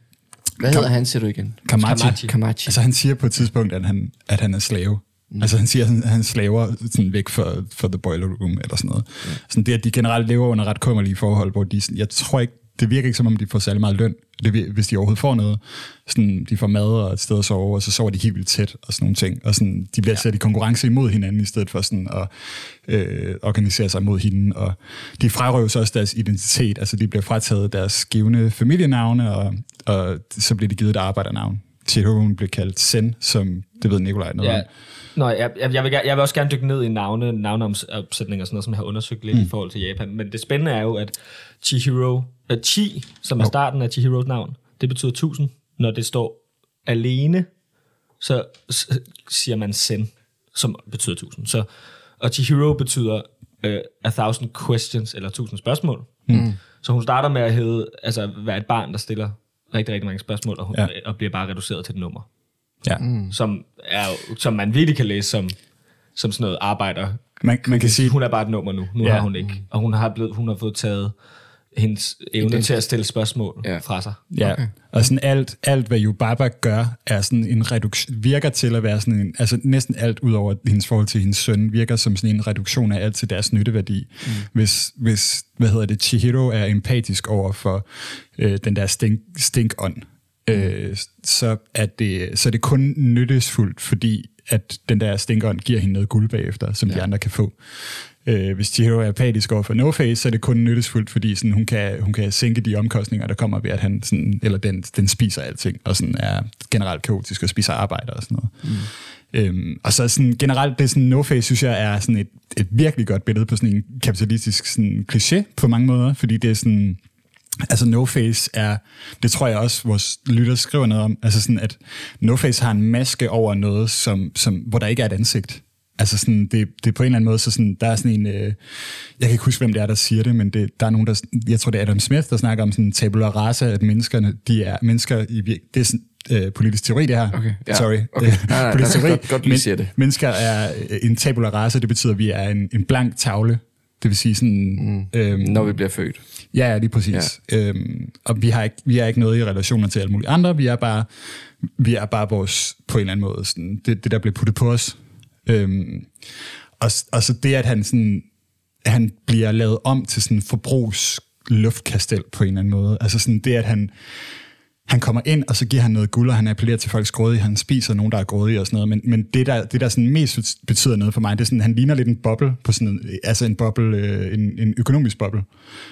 Hvad hedder han, siger du igen? Kamachi. Kamachi. Kamachi. Altså han siger på et tidspunkt, at han, at han er slave. Mm. Altså han siger, at han, han slaver sådan væk for, for the boiler room eller sådan noget. Mm. Sådan det, at de generelt lever under ret kummerlige forhold, hvor de, sådan- jeg tror ikke, det virker ikke som om, de får særlig meget løn, det, hvis de overhovedet får noget. Sådan, de får mad og et sted at sove, og så sover de helt vildt tæt og sådan nogle ting. Og sådan, de bliver ja. sat i konkurrence imod hinanden, i stedet for sådan at øh, organisere sig mod hende. Og de frarøver så også deres identitet, altså de bliver frataget deres givende familienavne, og, og så bliver de givet et arbejdernavn. Chihiroen blev kaldt Sen, som det ved Nikolaj noget Ja. om. Nå, jeg, jeg, jeg, vil, jeg vil også gerne dykke ned i navne, navneopsætning og sådan noget, som jeg har undersøgt lidt mm. i forhold til Japan. Men det spændende er jo, at Chihiro, uh, Chi, som er starten af Chihiros navn, det betyder 1000. Når det står alene, så siger man Sen, som betyder 1000. Så, og Chihiro betyder uh, a thousand questions, eller 1000 spørgsmål. Mm. Så hun starter med at hedde, altså være et barn, der stiller rigtig, rigtig mange spørgsmål, og, hun, Ja. og bliver bare reduceret til et nummer Ja. mm. som, er, som man virkelig kan læse som, som sådan noget arbejder. Man, man kan sige, Hun er bare et nummer nu. Nu ja. har hun ikke. Og hun har, blevet, hun har fået taget hendes evne til at stille spørgsmål Ja. fra sig. Ja, okay. og sådan alt, alt, hvad Yubaba gør, er sådan en reduktion, virker til at være sådan en, altså næsten alt ud over hendes forhold til hendes søn, virker som sådan en reduktion af alt til deres nytteværdi. Mm. Hvis, hvis, hvad hedder det, Chihiro er empatisk over for øh, den der stink, stinkånd, øh, så, er det, så er det kun nyttesfuldt, fordi at den der stinkånd giver hende noget guld bagefter, som ja. de andre kan få. Øh, hvis Chihiro er apatisk over for No-Face, så er det kun nyttesfuldt, fordi sådan, hun, kan, hun kan sænke de omkostninger, der kommer ved, at han sådan, eller den, den spiser alting, og sådan er generelt kaotisk og spiser arbejde og sådan noget. Mm. Øhm, og så sådan, generelt, det sådan, No-Face, synes jeg, er sådan et, et virkelig godt billede på sådan en kapitalistisk sådan, kliché på mange måder, fordi det er sådan, Altså No-Face er, det tror jeg også, vores lytter skriver noget om, altså sådan, at No-Face har en maske over noget, som, som, hvor der ikke er et ansigt. Altså sådan, det, det er på en eller anden måde, så sådan, der er sådan en, øh, jeg kan ikke huske, hvem det er, der siger det, men det, der er nogen, der, jeg tror det er Adam Smith, der snakker om sådan tabula rasa, at menneskerne, de er mennesker i, det er sådan, øh, politisk teori det her. Okay, ja. Sorry. Okay. Nej, nej, (laughs) politisk os teori. godt- godt Men sige det. Mennesker er øh, en tabula rasa, det betyder, at vi er en, en blank tavle. Det vil sige sådan... Mm. Øhm, Når vi bliver født. Ja, ja, lige præcis. Ja. Øhm, og vi har, ikke, vi er ikke noget i relationer til alle mulige andre. Vi er bare, vi er bare vores, på en eller anden måde, sådan, det, det der blev puttet på os. Øhm, og, og så det, at han, sådan, han bliver lavet om til sådan en forbrugs luftkastel på en eller anden måde. Altså sådan det, at han, han kommer ind, og så giver han noget guld, og han appellerer til folks grådige, han spiser nogen, der er grådige og sådan noget, men, men det, der, det, der sådan mest betyder noget for mig, det er sådan, han ligner lidt en boble, på sådan en, altså en boble, øh, en, en økonomisk boble,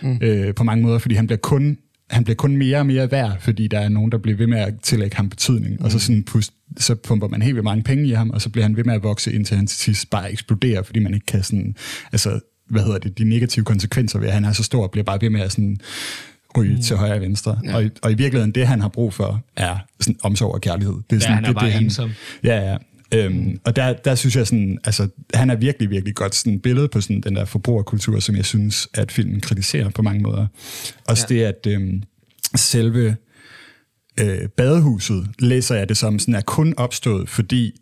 mm. øh, på mange måder, fordi han bliver kun han bliver kun mere og mere værd, fordi der er nogen, der bliver ved med at tillægge ham betydning. Mm. Og så, sådan pust, så pumper man helt vildt mange penge i ham, og så bliver han ved med at vokse, indtil han til sidst bare eksploderer, fordi man ikke kan sådan, altså, hvad hedder det, de negative konsekvenser ved, at han er så stor, bliver bare ved med at sådan ryge mm. til højre og venstre. Ja. Og, og i virkeligheden, det han har brug for, er sådan omsorg og kærlighed. Det er sådan, ja, han er det, bare det, han, ensom. Ja, ja. Øhm, og der, der synes jeg sådan, altså, han er virkelig, virkelig godt sådan billede på sådan den der forbrugerkultur, som jeg synes, at filmen kritiserer på mange måder. Også ja. det, at øhm, selve øh, badehuset, læser jeg det som, sådan er kun opstået, fordi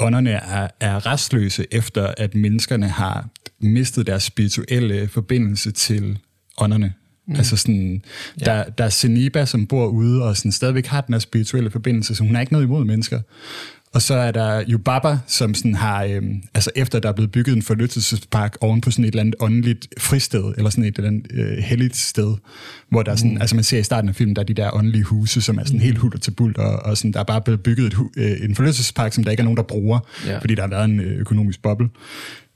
ånderne er, er restløse efter, at menneskerne har mistet deres spirituelle forbindelse til ånderne. Mm. Altså sådan, ja. der, der er Seniba, som bor ude og sådan stadigvæk har den her spirituelle forbindelse, så hun har ikke noget imod mennesker. Og så er der Yubaba, som sådan har, øhm, altså efter der er blevet bygget en forlystelsespark oven på sådan et eller andet åndeligt fristed, eller sådan et eller andet øh, helligt sted, hvor der er sådan, mm. altså man ser i starten af filmen, der er de der åndelige huse, som er sådan helt hulter til bult, og, og sådan, der er bare blevet bygget et, øh, en forlystelsespark, som der ikke er nogen, der bruger, ja. fordi der har været en øh, økonomisk boble.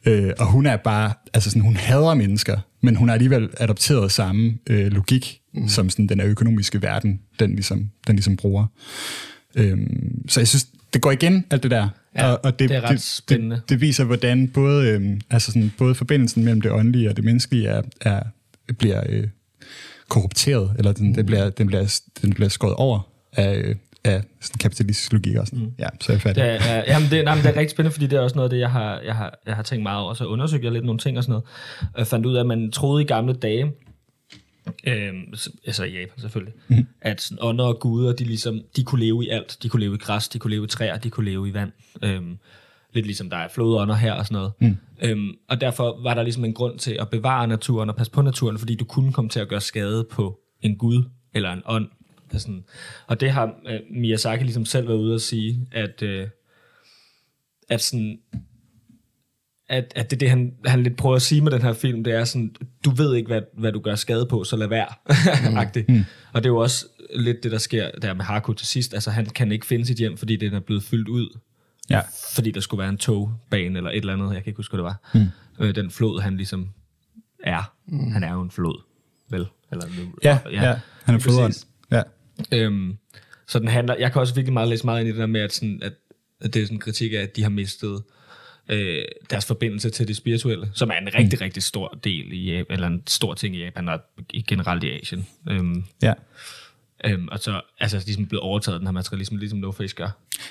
Øh, og hun er bare, altså sådan, hun hader mennesker, men hun har alligevel adopteret samme øh, logik, mm. som sådan, den økonomiske verden, den ligesom, den ligesom bruger. Øh, så jeg synes, det går igen, alt det der. Ja, og, og det, det er ret det, spændende. Det, det viser, hvordan både, øh, altså sådan, både forbindelsen mellem det åndelige og det menneskelige er, er, bliver øh, korrupteret, eller den, mm. den, bliver, den, bliver, den bliver skåret over af, øh, af sådan kapitalistisk logik og sådan. Mm. Ja, så er jeg færdig. Det er, jamen det, nej, men det er rigtig spændende, fordi det er også noget af det, jeg har, jeg har, jeg har tænkt meget over. Så undersøgte jeg lidt nogle ting og sådan noget. Og fandt ud af, at man troede i gamle dage, Øhm, altså i Japan selvfølgelig, mm. at sådan, ånder og guder, de, ligesom, de kunne leve i alt. De kunne leve i græs, de kunne leve i træer, de kunne leve i vand. Øhm, lidt ligesom der er flodånder her og sådan noget. Mm. Øhm, og derfor var der ligesom en grund til at bevare naturen og passe på naturen, fordi du kunne komme til at gøre skade på en gud eller en ånd. Sådan. Og det har øh, Miyazaki ligesom selv været ude at sige, at, øh, at sådan, at, at det, det han, han lidt prøver at sige med den her film, det er sådan, du ved ikke, hvad, hvad du gør skade på, så lad være. mm. (laughs) mm. Og det er jo også lidt det, der sker der med Haku til sidst. Altså, han kan ikke finde sit hjem, fordi den er blevet fyldt ud. Ja. Fordi der skulle være en togbane eller et eller andet. Jeg kan ikke huske, hvad det var. Mm. Øh, den flod, han ligesom er. Mm. Han er jo en flod, vel? Eller, ja, ja, ja, han er floderen. Ja. Øhm, så den handler, jeg kan også virkelig meget læse meget ind i det der med, at, sådan, at, at det er sådan en kritik af, at de har mistet øh, deres forbindelse til det spirituelle, som er en rigtig, mm. rigtig stor del i Japan, eller en stor ting i Japan, og generelt i Asien. Øhm, ja. Øhm, og så altså, ligesom blevet overtaget den her materialisme, ligesom No Face gør.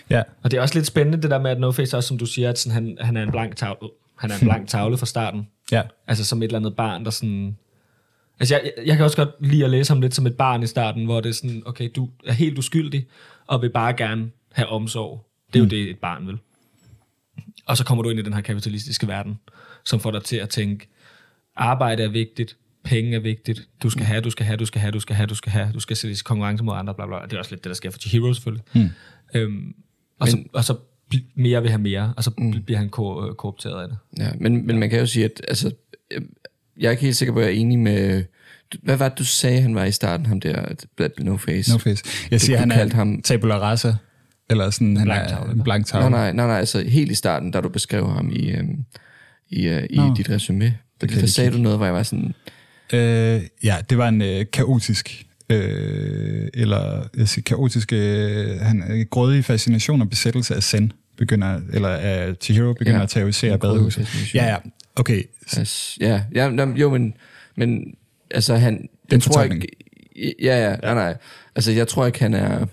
Ja. Og det er også lidt spændende, det der med, at No Face også, som du siger, at sådan, han, han er en blank tavle, han er en blank (laughs) tavle fra starten. Ja. Altså som et eller andet barn, der sådan... Altså jeg, jeg, jeg kan også godt lide at læse ham lidt som et barn i starten, hvor det er sådan, okay, du er helt uskyldig, og vil bare gerne have omsorg. Det er mm. jo det, et barn vil. Og så kommer du ind i den her kapitalistiske verden, som får dig til at tænke, arbejde er vigtigt, penge er vigtigt, du skal have, du skal have, du skal have, du skal have, du skal have, du skal sætte konkurrence mod andre, bla bla. Det er også lidt det, der sker for Chihiro selvfølgelig. Mm. Øhm, og, men, så, og så mere vil have mere, og så mm. bliver han ko- øh, korrupteret af det. Ja, men, men man kan jo sige, at altså, jeg er ikke helt sikker på, at jeg er enig med... Hvad var det, du sagde, han var i starten, ham der, No Face? No Face. Jeg siger, han er ham... tabula rasa. Eller sådan, han blank er en blank tavle. Nej, nej, nej, nej, altså helt i starten, da du beskrev ham i, øhm, i, uh, i dit resume. Det der sagde du noget, hvor jeg var sådan... Øh, ja, det var en øh, kaotisk, øh, eller jeg siger, kaotisk, øh, han, øh, grådig fascination og besættelse af Zen begynder, eller af Chihiro begynder ja, at terrorisere badehuset. Ja, ja, okay. Altså, ja, ja, jo, men, men altså han... Den tror ikke, ja, ja, nej, nej. Altså jeg tror ikke, han er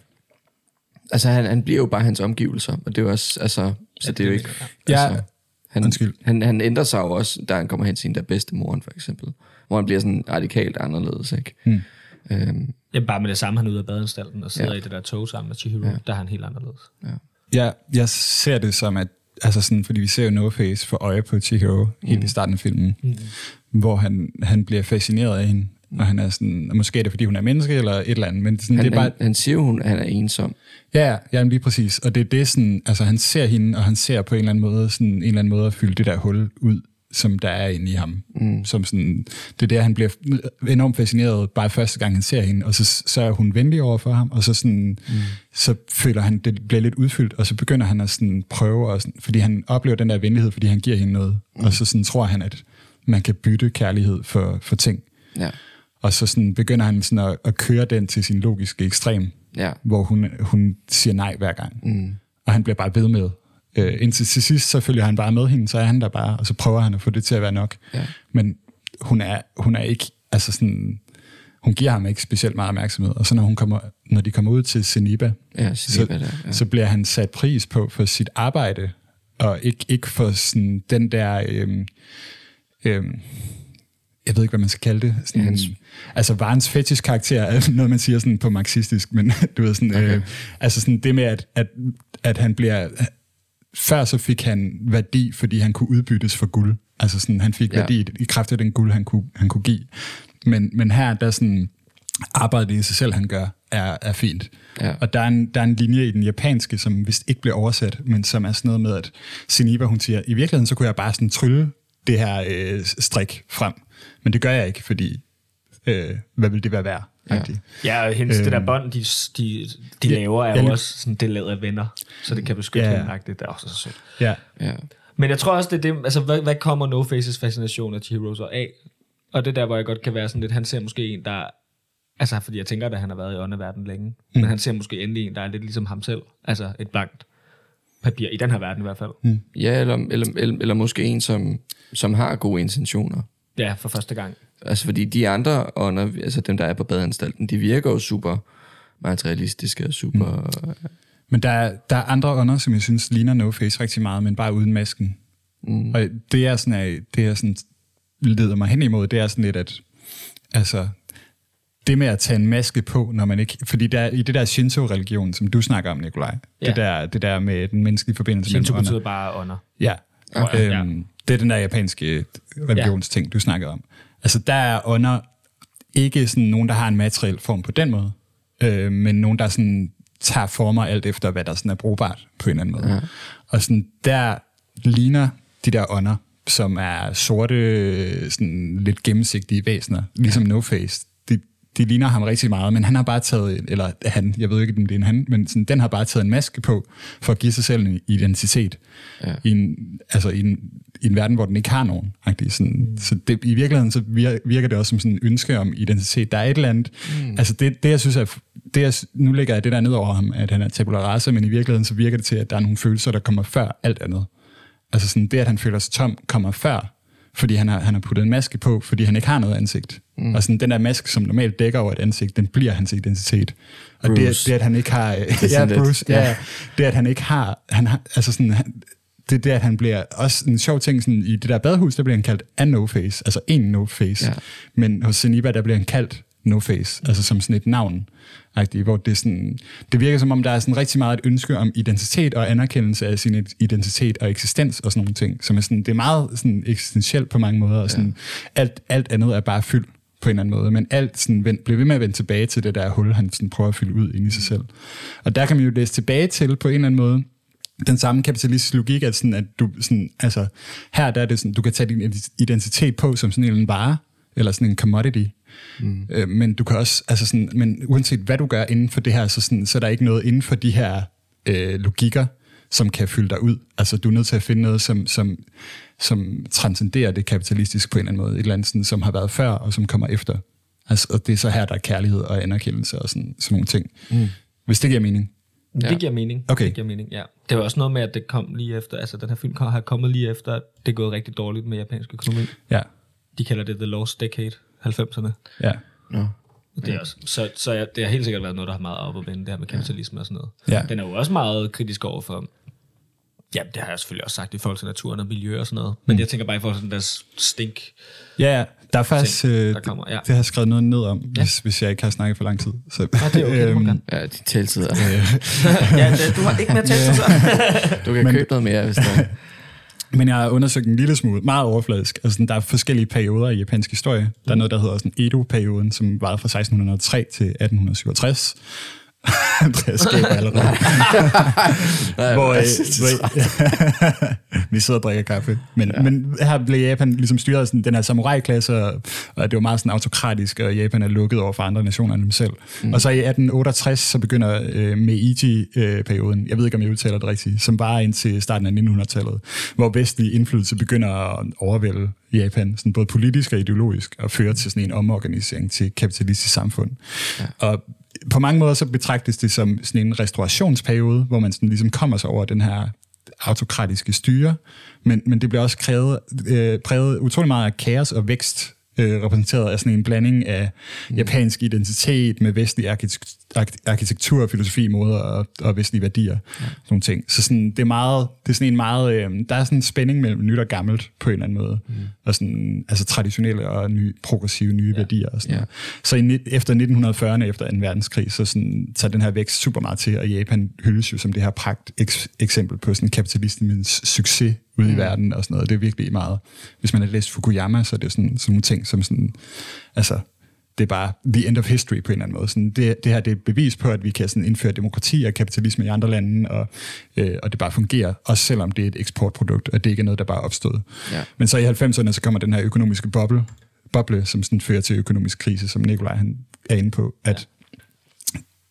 altså han, han bliver jo bare hans omgivelser, og det er jo også, altså, så ja, det er jo ikke, ja, altså, han, Undskyld. han, han ændrer sig jo også, da han kommer hen til sin der bedste moren, for eksempel, hvor han bliver sådan radikalt anderledes, ikke? Hmm. Øhm, ja, bare med det samme, han er ude af badeanstalten og sidder ja. i det der tog sammen med Chihiro, ja. der er han helt anderledes. Ja. ja, jeg ser det som, at altså sådan, fordi vi ser jo No Face for øje på Chihiro mm. helt i starten af filmen, mm. hvor han, han bliver fascineret af hende, og han er sådan, måske er det, fordi hun er menneske, eller et eller andet, men sådan, han, det er bare... Han, han siger hun, han er ensom. Ja, ja, lige præcis. Og det er det sådan, altså han ser hende, og han ser på en eller anden måde, sådan en eller anden måde at fylde det der hul ud, som der er inde i ham. Mm. Som sådan, det er der, han bliver enormt fascineret bare første gang, han ser hende, og så, så er hun venlig over for ham, og så, sådan, mm. så føler han, det bliver lidt udfyldt, og så begynder han at sådan prøve, og sådan, fordi han oplever den der venlighed, fordi han giver hende noget, mm. og så sådan tror han, at man kan bytte kærlighed for, for ting. Ja. Og så sådan begynder han sådan at, at køre den til sin logiske ekstrem, Ja. hvor hun, hun siger nej hver gang. Mm. Og han bliver bare ved med. Øh, indtil til sidst, så følger han bare med hende, så er han der bare, og så prøver han at få det til at være nok. Ja. Men hun er, hun er ikke, altså sådan, hun giver ham ikke specielt meget opmærksomhed. Og så når, hun kommer, når de kommer ud til Zeniba, Ja, så, Zeniba der, ja. så bliver han sat pris på for sit arbejde, og ikke, ikke for sådan den der... Øhm, øhm, jeg ved ikke, hvad man skal kalde det. Sådan, hans, altså, varens fetish karakter er noget, man siger sådan på marxistisk, men (laughs) du ved sådan, okay. øh, altså sådan det med, at, at, at han bliver, før så fik han værdi, fordi han kunne udbyttes for guld. Altså sådan, han fik Ja. værdi i, kraft af den guld, han kunne, han kunne give. Men, men her, der sådan, arbejdet i sig selv, han gør, er, er fint. Ja. Og der er, en, der er en linje i den japanske, som vist ikke bliver oversat, men som er sådan noget med, at Siniba, hun siger, i virkeligheden, så kunne jeg bare sådan trylle det her øh, strik frem. Men det gør jeg ikke, fordi øh, hvad vil det være værd? Ja. Ja. Og hendes, Øhm. det der bånd, de, de, de Ja, laver, er ja, jo også sådan, det er lavet af venner, så det kan beskytte Ja. ja. hende. Det er også så sødt. ja. Ja. Men jeg tror også, det er det, altså, hvad, hvad kommer No Faces fascination af Chihiro så af? Og det er der, hvor jeg godt kan være sådan lidt, han ser måske en, der, altså fordi jeg tænker, at han har været i åndeverdenen længe, mm. men han ser måske endelig en, der er lidt ligesom ham selv, altså et blankt papir, i den her verden i hvert fald. Mm. ja eller, eller, eller, eller måske en, som, som har gode intentioner. Ja, for første gang. Altså fordi de andre ånder, altså dem, der er på badeanstalten, de virker jo super materialistiske og super... Mm. Men der er, der er andre ånder, som jeg synes ligner No Face rigtig meget, men bare uden masken. Mm. Og det er sådan, at det er sådan, leder mig hen imod, det er sådan lidt, at altså, det med at tage en maske på, når man ikke... Fordi der, i det der Shinto-religion, som du snakker om, Nikolaj, Ja. det, der, det der med den menneskelige forbindelse Shinto mellem ånder. betyder bare ånder. Ja. Okay. Okay. Det er den der japanske religionsting, du snakkede om. Altså, der er ånder ikke sådan nogen, der har en materiel form på den måde, øh, men nogen, der sådan tager former alt efter, hvad der sådan er brugbart på en eller anden måde. Ja. Og sådan, der ligner de der ånder, som er sorte, sådan lidt gennemsigtige væsener, ligesom No Face. De, ligner ham rigtig meget, men han har bare taget, eller han, jeg ved ikke, om det er en han, men sådan, den har bare taget en maske på, for at give sig selv en identitet. Ja. I, en, altså i, en, i en verden, hvor den ikke har nogen. Rigtig. Sådan, mm. Så det, i virkeligheden så virker, det også som sådan en ønske om identitet. Der er et eller andet, mm. altså det, det jeg synes er, det jeg, nu lægger jeg det der ned over ham, at han er tabula rasa, men i virkeligheden så virker det til, at der er nogle følelser, der kommer før alt andet. Altså sådan det, at han føler sig tom, kommer før, fordi han har, han har puttet en maske på, fordi han ikke har noget ansigt. Mm. Og sådan den der maske, som normalt dækker over et ansigt, den bliver hans identitet. Og det, Bruce. det, at han ikke har... (laughs) ja, Bruce, ja. ja. Det, at han ikke har... Han har altså sådan, han, det er det, at han bliver... Også en sjov ting, sådan, i det der badhus, der bliver han kaldt a no-face, altså en no-face. Ja. Men hos Zeniba, der bliver han kaldt no-face, altså som sådan et navn. Hvor det, sådan, det virker som om, der er sådan rigtig meget et ønske om identitet og anerkendelse af sin identitet og eksistens og sådan nogle ting, som er sådan, det er meget sådan eksistentielt på mange måder, og sådan, alt, alt andet er bare fyld på en eller anden måde, men alt sådan, vend, bliver ved med at vende tilbage til det der hul, han sådan prøver at fylde ud inde i sig selv. Og der kan man jo læse tilbage til på en eller anden måde, den samme kapitalistiske logik, at, sådan, at du, sådan, altså, her der er det sådan, du kan tage din identitet på som sådan en vare, eller sådan en commodity. Mm. Øh, men du kan også, altså sådan, men uanset hvad du gør inden for det her, så, sådan, så er der ikke noget inden for de her øh, logikker, som kan fylde dig ud. Altså du er nødt til at finde noget, som, som, som transcenderer det kapitalistiske på en eller anden måde, et eller andet, sådan, som har været før, og som kommer efter. Altså, og det er så her, der er kærlighed og anerkendelse og sådan, sådan nogle ting. Mm. Hvis det giver mening. Ja. Det giver mening. Okay. Det giver mening, ja. Det var også noget med, at det kom lige efter, altså den her film har kommet lige efter, at det er gået rigtig dårligt med japansk økonomi. Ja. De kalder det The Lost Decade, 90'erne. Ja. Nå. Og det er også, så, så ja, det har helt sikkert været noget, der har meget op at vende, det her med kapitalisme og sådan noget. Ja. Den er jo også meget kritisk over for, ja, det har jeg selvfølgelig også sagt i forhold til naturen og miljø og sådan noget. Men jeg tænker bare i forhold til den der stink. Ja, ja. Der er faktisk, Ting, øh, der kommer, ja. det har jeg skrevet noget ned om, hvis, hvis jeg ikke har snakket for lang tid. Så, Ja, det er okay, det (laughs) øhm, gerne. Ja, de taltider. (laughs) (laughs) ja, det, du har ikke mere talt så. Du kan købe noget mere, hvis der er. Men jeg har undersøgt en lille smule, meget overfladisk. Altså, sådan, der er forskellige perioder i japansk historie. Der er noget, der hedder sådan Edo-perioden, som varede fra 1603 til 1867. (laughs) Andreas skaber allerede. (laughs) hvor, øh, hvor, (laughs) vi sidder og drikker kaffe. Men, ja. men her blev Japan ligesom styret af sådan, den her samurai-klasse, og, og det var meget sådan autokratisk, og Japan er lukket over for andre nationer end dem selv. Mm. Og så i 1868, så begynder øh, Meiji-perioden, jeg ved ikke, om jeg udtaler det rigtigt, som var indtil starten af 1900-tallet, hvor vestlig indflydelse begynder at overvælde Japan, sådan både politisk og ideologisk, og føre til sådan en omorganisering til kapitalistisk samfund. Ja. Og på mange måder så betragtes det som sådan en restaurationsperiode, hvor man sådan ligesom kommer sig over den her autokratiske styre, men, men det bliver også krævet, øh, præget utrolig meget af kaos og vækst, øh, repræsenteret af sådan en blanding af mm. japansk identitet med vestlig arkitektur, filosofi, måder og, og vestlige værdier. Ja. Sådan nogle ting. Så sådan, det er meget, det er sådan en meget, øh, der er sådan en spænding mellem nyt og gammelt på en eller anden måde. Mm. Og sådan, altså traditionelle og ny, progressive nye ja. værdier og sådan ja. Så i, efter 1940'erne, efter 2. verdenskrig, så sådan, tager den her vækst super meget til, og Japan hyldes jo som det her pragt eksempel på sådan kapitalismens succes ude mm. i verden og sådan noget. Det er virkelig meget. Hvis man har læst Fukuyama, så er det sådan, sådan nogle ting, som sådan, altså, det er bare the end of history på en eller anden måde. Sådan det, det her det er bevis på, at vi kan sådan indføre demokrati og kapitalisme i andre lande, og, øh, og det bare fungerer, også selvom det er et eksportprodukt, og det ikke er noget, der bare er opstået. Ja. Men så i 90'erne, så kommer den her økonomiske boble, boble som sådan fører til økonomisk krise, som Nikolaj han er inde på, at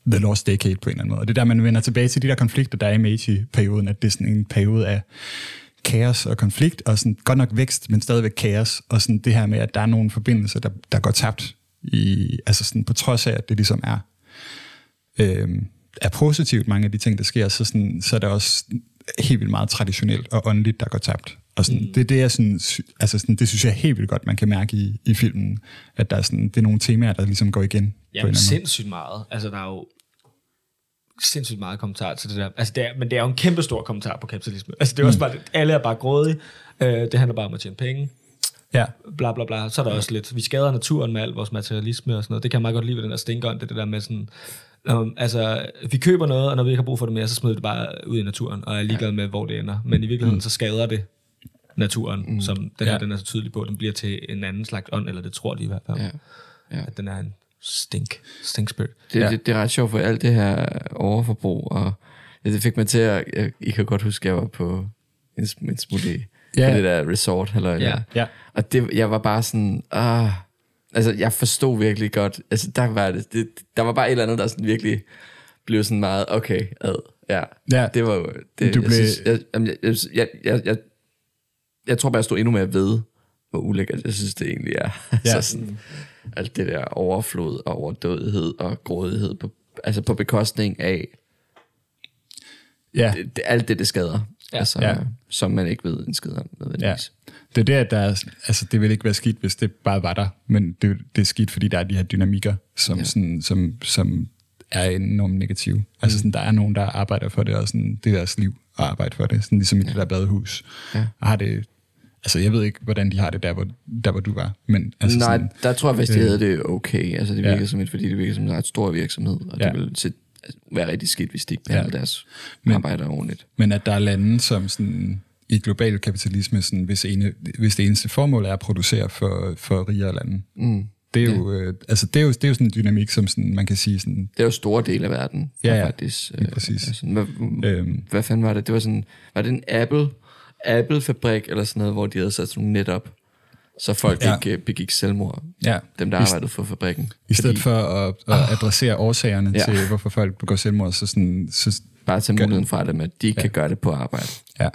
The Lost Decade på en eller anden måde. Og det er der, man vender tilbage til de der konflikter, der er i Meiji-perioden, at det er sådan en periode af kaos og konflikt, og sådan godt nok vækst, men stadigvæk kaos, og sådan det her med, at der er nogle forbindelser, der, der går tabt, i, altså sådan på trods af, at det ligesom er, øh, er positivt, mange af de ting, der sker, så, sådan, så er der også helt vildt meget traditionelt og åndeligt, der går tabt. Og sådan, mm. det, det, er sådan, altså sådan, det synes jeg helt vildt godt, man kan mærke i, i filmen, at der er sådan, det er nogle temaer, der ligesom går igen. Ja, sindssygt meget. Altså, der er jo sindssygt meget kommentar til det der. Altså, det er, men det er jo en kæmpe stor kommentar på kapitalisme. Altså, det er også mm. bare, alle er bare grådige. Øh, det handler bare om at tjene penge. Ja. Bla, bla, bla. Så er der også lidt, vi skader naturen med al vores materialisme og sådan noget. Det kan jeg meget godt lide ved den der stinkeren, det, det der med sådan, um, altså, vi køber noget, og når vi ikke har brug for det mere, så smider vi det bare ud i naturen, og er ligeglad med, hvor det ender. Men i virkeligheden, mm. så skader det naturen, mm. som den her, ja. den er så tydelig på, den bliver til en anden slags ånd, eller det tror de i hvert fald. Ja. Ja. At den er en stink, stink spirit. Det, ja. det, det er ret sjovt for alt det her overforbrug, og det fik mig til at, jeg, I kan godt huske, at jeg var på en, en smule ja. på det der resort. Eller, ja. ja. Og det, jeg var bare sådan, ah, altså jeg forstod virkelig godt, altså der var det, det, der var bare et eller andet, der sådan virkelig blev sådan meget, okay, ad, ja. ja. Det var jo, det, du jeg, blev... synes, jeg, jeg, jeg, jeg, jeg, jeg tror bare, jeg stod endnu mere ved, hvor ulækkert jeg synes, det egentlig er. (laughs) Ja. altså sådan, alt det der overflod og overdødighed og grådighed på, altså på bekostning af ja. det, det, alt det, det skader. Ja. Altså, ja. som man ikke ved en skid om nødvendigvis. Ja. Det er det, at der er, altså det vil ikke være skidt, hvis det bare var der, men det, det er skidt, fordi der er de her dynamikker, som, ja. sådan, som, som er enormt negative. Altså mm. sådan, der er nogen, der arbejder for det, og sådan, det er deres liv at arbejde for det, sådan ligesom i ja. det der badehus. Ja. Og har det Altså, jeg ved ikke, hvordan de har det der, hvor, der, hvor du var. Men, altså, Nej, sådan, der tror jeg faktisk, de øh, havde det okay. Altså, det virker ja. som et, fordi det virker som en ret stor virksomhed, og ja. det vil se, altså, være rigtig skidt, hvis de ikke behandler ja. deres men, arbejder ordentligt. Men at der er lande, som sådan, i global kapitalisme, sådan, hvis, ene, hvis det eneste formål er at producere for, for rigere lande, mm. Det er, jo, ja. øh, altså det, er jo, det er jo sådan en dynamik, som sådan, man kan sige... Sådan, det er jo store del af verden. Ja, ja faktisk, øh, præcis. Altså, hvad, øhm. hvad fanden var det? Det var sådan... Var det en Apple Apple-fabrik eller sådan noget, hvor de havde sat sådan nogle net op, så folk ja. ikke øh, begik selvmord. Ja. Dem, der arbejdede for fabrikken. I stedet Fordi, for at, at adressere årsagerne ja. til, hvorfor folk begår selvmord, så sådan... Så Bare tage muligheden fra dem, at de ikke ja. kan gøre det på arbejde. Ja.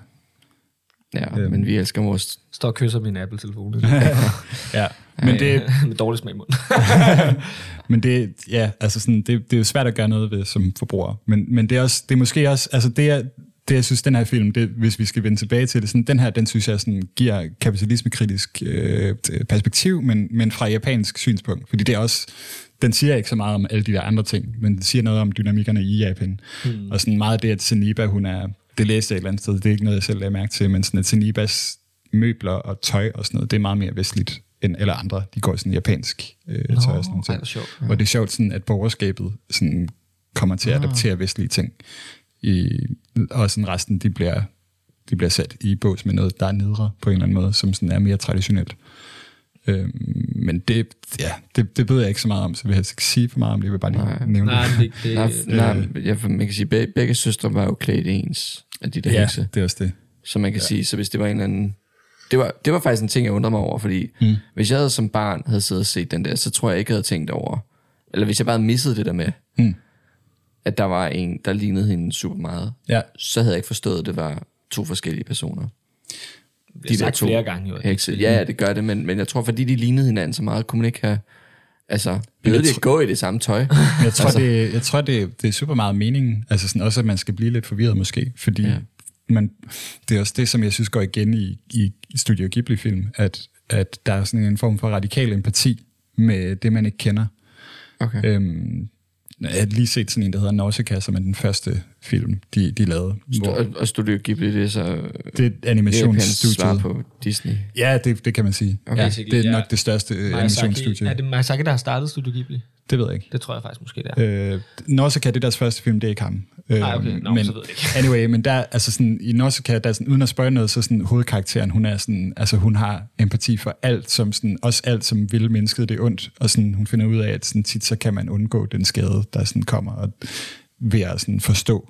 Ja, øhm. men vi elsker vores... Står og kysser min Apple-telefon. (laughs) ja, men det... (laughs) med dårlig smag i munden. (laughs) men det, ja, altså sådan, det, det er jo svært at gøre noget ved som forbruger. Men, men det er, også, det er måske også, altså det er, det, jeg synes, den her film, det, hvis vi skal vende tilbage til det, sådan, den her, den synes jeg sådan, giver kapitalismekritisk øh, perspektiv, men, men fra japansk synspunkt. Fordi det er også, den siger ikke så meget om alle de der andre ting, men den siger noget om dynamikkerne i Japan. Hmm. Og sådan meget af det, at Seniba, hun er, det læste jeg et eller andet sted, det er ikke noget, jeg selv lagde mærke til, men sådan, at Senibas møbler og tøj og sådan noget, det er meget mere vestligt end eller andre. De går i sådan japansk øh, tøj og sådan noget. Ej, ja. Og det er sjovt, sådan, at borgerskabet sådan, kommer til at adaptere vestlige ting i, og sådan resten, de bliver, de bliver sat i bås med noget, der er nedre på en eller anden måde, som sådan er mere traditionelt. Øhm, men det, ja, det, det ved jeg ikke så meget om, så jeg vil helst ikke sige for meget om det. Jeg vil bare lige Nej. nævne Nej, det. det, det, Nej, nej, ja, for man kan sige, begge, begge søstre var jo klædt ens af de der Ja, hekse. det er også det. Så man kan ja. sige, så hvis det var en eller anden... Det var, det var faktisk en ting, jeg undrede mig over, fordi mm. hvis jeg havde som barn havde siddet og set den der, så tror jeg ikke, jeg havde tænkt over... Eller hvis jeg bare havde misset det der med, Mm. At der var en, der lignede hende super meget, Ja, så havde jeg ikke forstået, at det var to forskellige personer. det er sagt flere gange jo. hekse. Ja, ja, det gør det, men, men jeg tror, fordi de lignede hinanden så meget, kunne man ikke have... Altså, behøvede de ikke gå i det samme tøj? (laughs) jeg tror, Altså- det, jeg tror det, det er super meget meningen. Altså sådan også, at man skal blive lidt forvirret måske, fordi ja. man, det er også det, som jeg synes går igen i, i Studio Ghibli-film, at, at der er sådan en form for radikal empati med det, man ikke kender. Okay. Øhm, jeg har lige set sådan en, der hedder Nausicaa, som er den første film, de, de lavede. Hvor, Og, Studio Ghibli, det er så... det er svar animationsstudiet. på Disney. Ja, det, det kan man sige. Okay. Ja, det er ja. nok det største øh, Miyazaki, animationsstudie. er det Miyazaki, der har startet Studio Ghibli? Det ved jeg ikke. Det tror jeg faktisk måske, det er. Øh, Nausicaa, det er deres første film, det er ikke ham. Øh, okay. Nå, men, så ved jeg ikke. (laughs) anyway, men der, altså sådan, i Nausicaa, der er sådan, uden at spørge noget, så sådan, hovedkarakteren, hun er sådan, altså hun har empati for alt, som sådan, også alt, som vil mennesket det ondt, og sådan, hun finder ud af, at sådan, tit så kan man undgå den skade, der sådan kommer, og ved at sådan, forstå.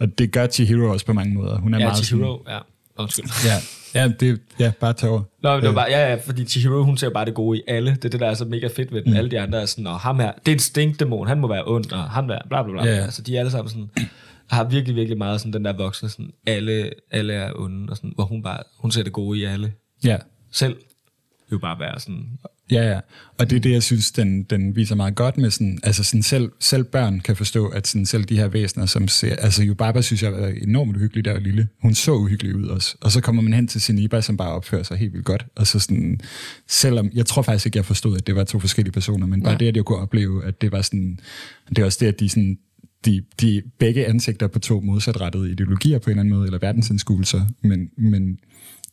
Og det gør Chihiro også på mange måder. Hun er Ja, meget Chihiro, ja. Undskyld. Sådan, ja, (laughs) ja, det, ja, bare tag over. Nå, det var bare, ja, ja, fordi Chihiro, hun ser bare det gode i alle. Det er det, der er så mega fedt ved den. Mm. Alle de andre er sådan, og ham her, det er en stinkdæmon, han må være ond, og ham der, bla bla bla. Ja, ja. Altså, de er alle sammen sådan, har virkelig, virkelig meget sådan den der voksne, sådan, alle, alle er onde, og sådan, hvor hun bare, hun ser det gode i alle. Ja, Selv vil jo bare være sådan, Ja, ja. Og det er det, jeg synes, den, den viser meget godt med sådan, altså sådan selv, selv børn kan forstå, at sådan selv de her væsener, som ser, altså Yubaba synes jeg var enormt uhyggelig, der var lille. Hun så uhyggelig ud også. Og så kommer man hen til Siniba, som bare opfører sig helt vildt godt. Og så sådan, selvom, jeg tror faktisk ikke, jeg forstod, at det var to forskellige personer, men bare Nej. det, at jeg kunne opleve, at det var sådan, det er også det, at de sådan, de, de begge ansigter på to modsatrettede ideologier på en eller anden måde, eller verdensindskuelser, men, men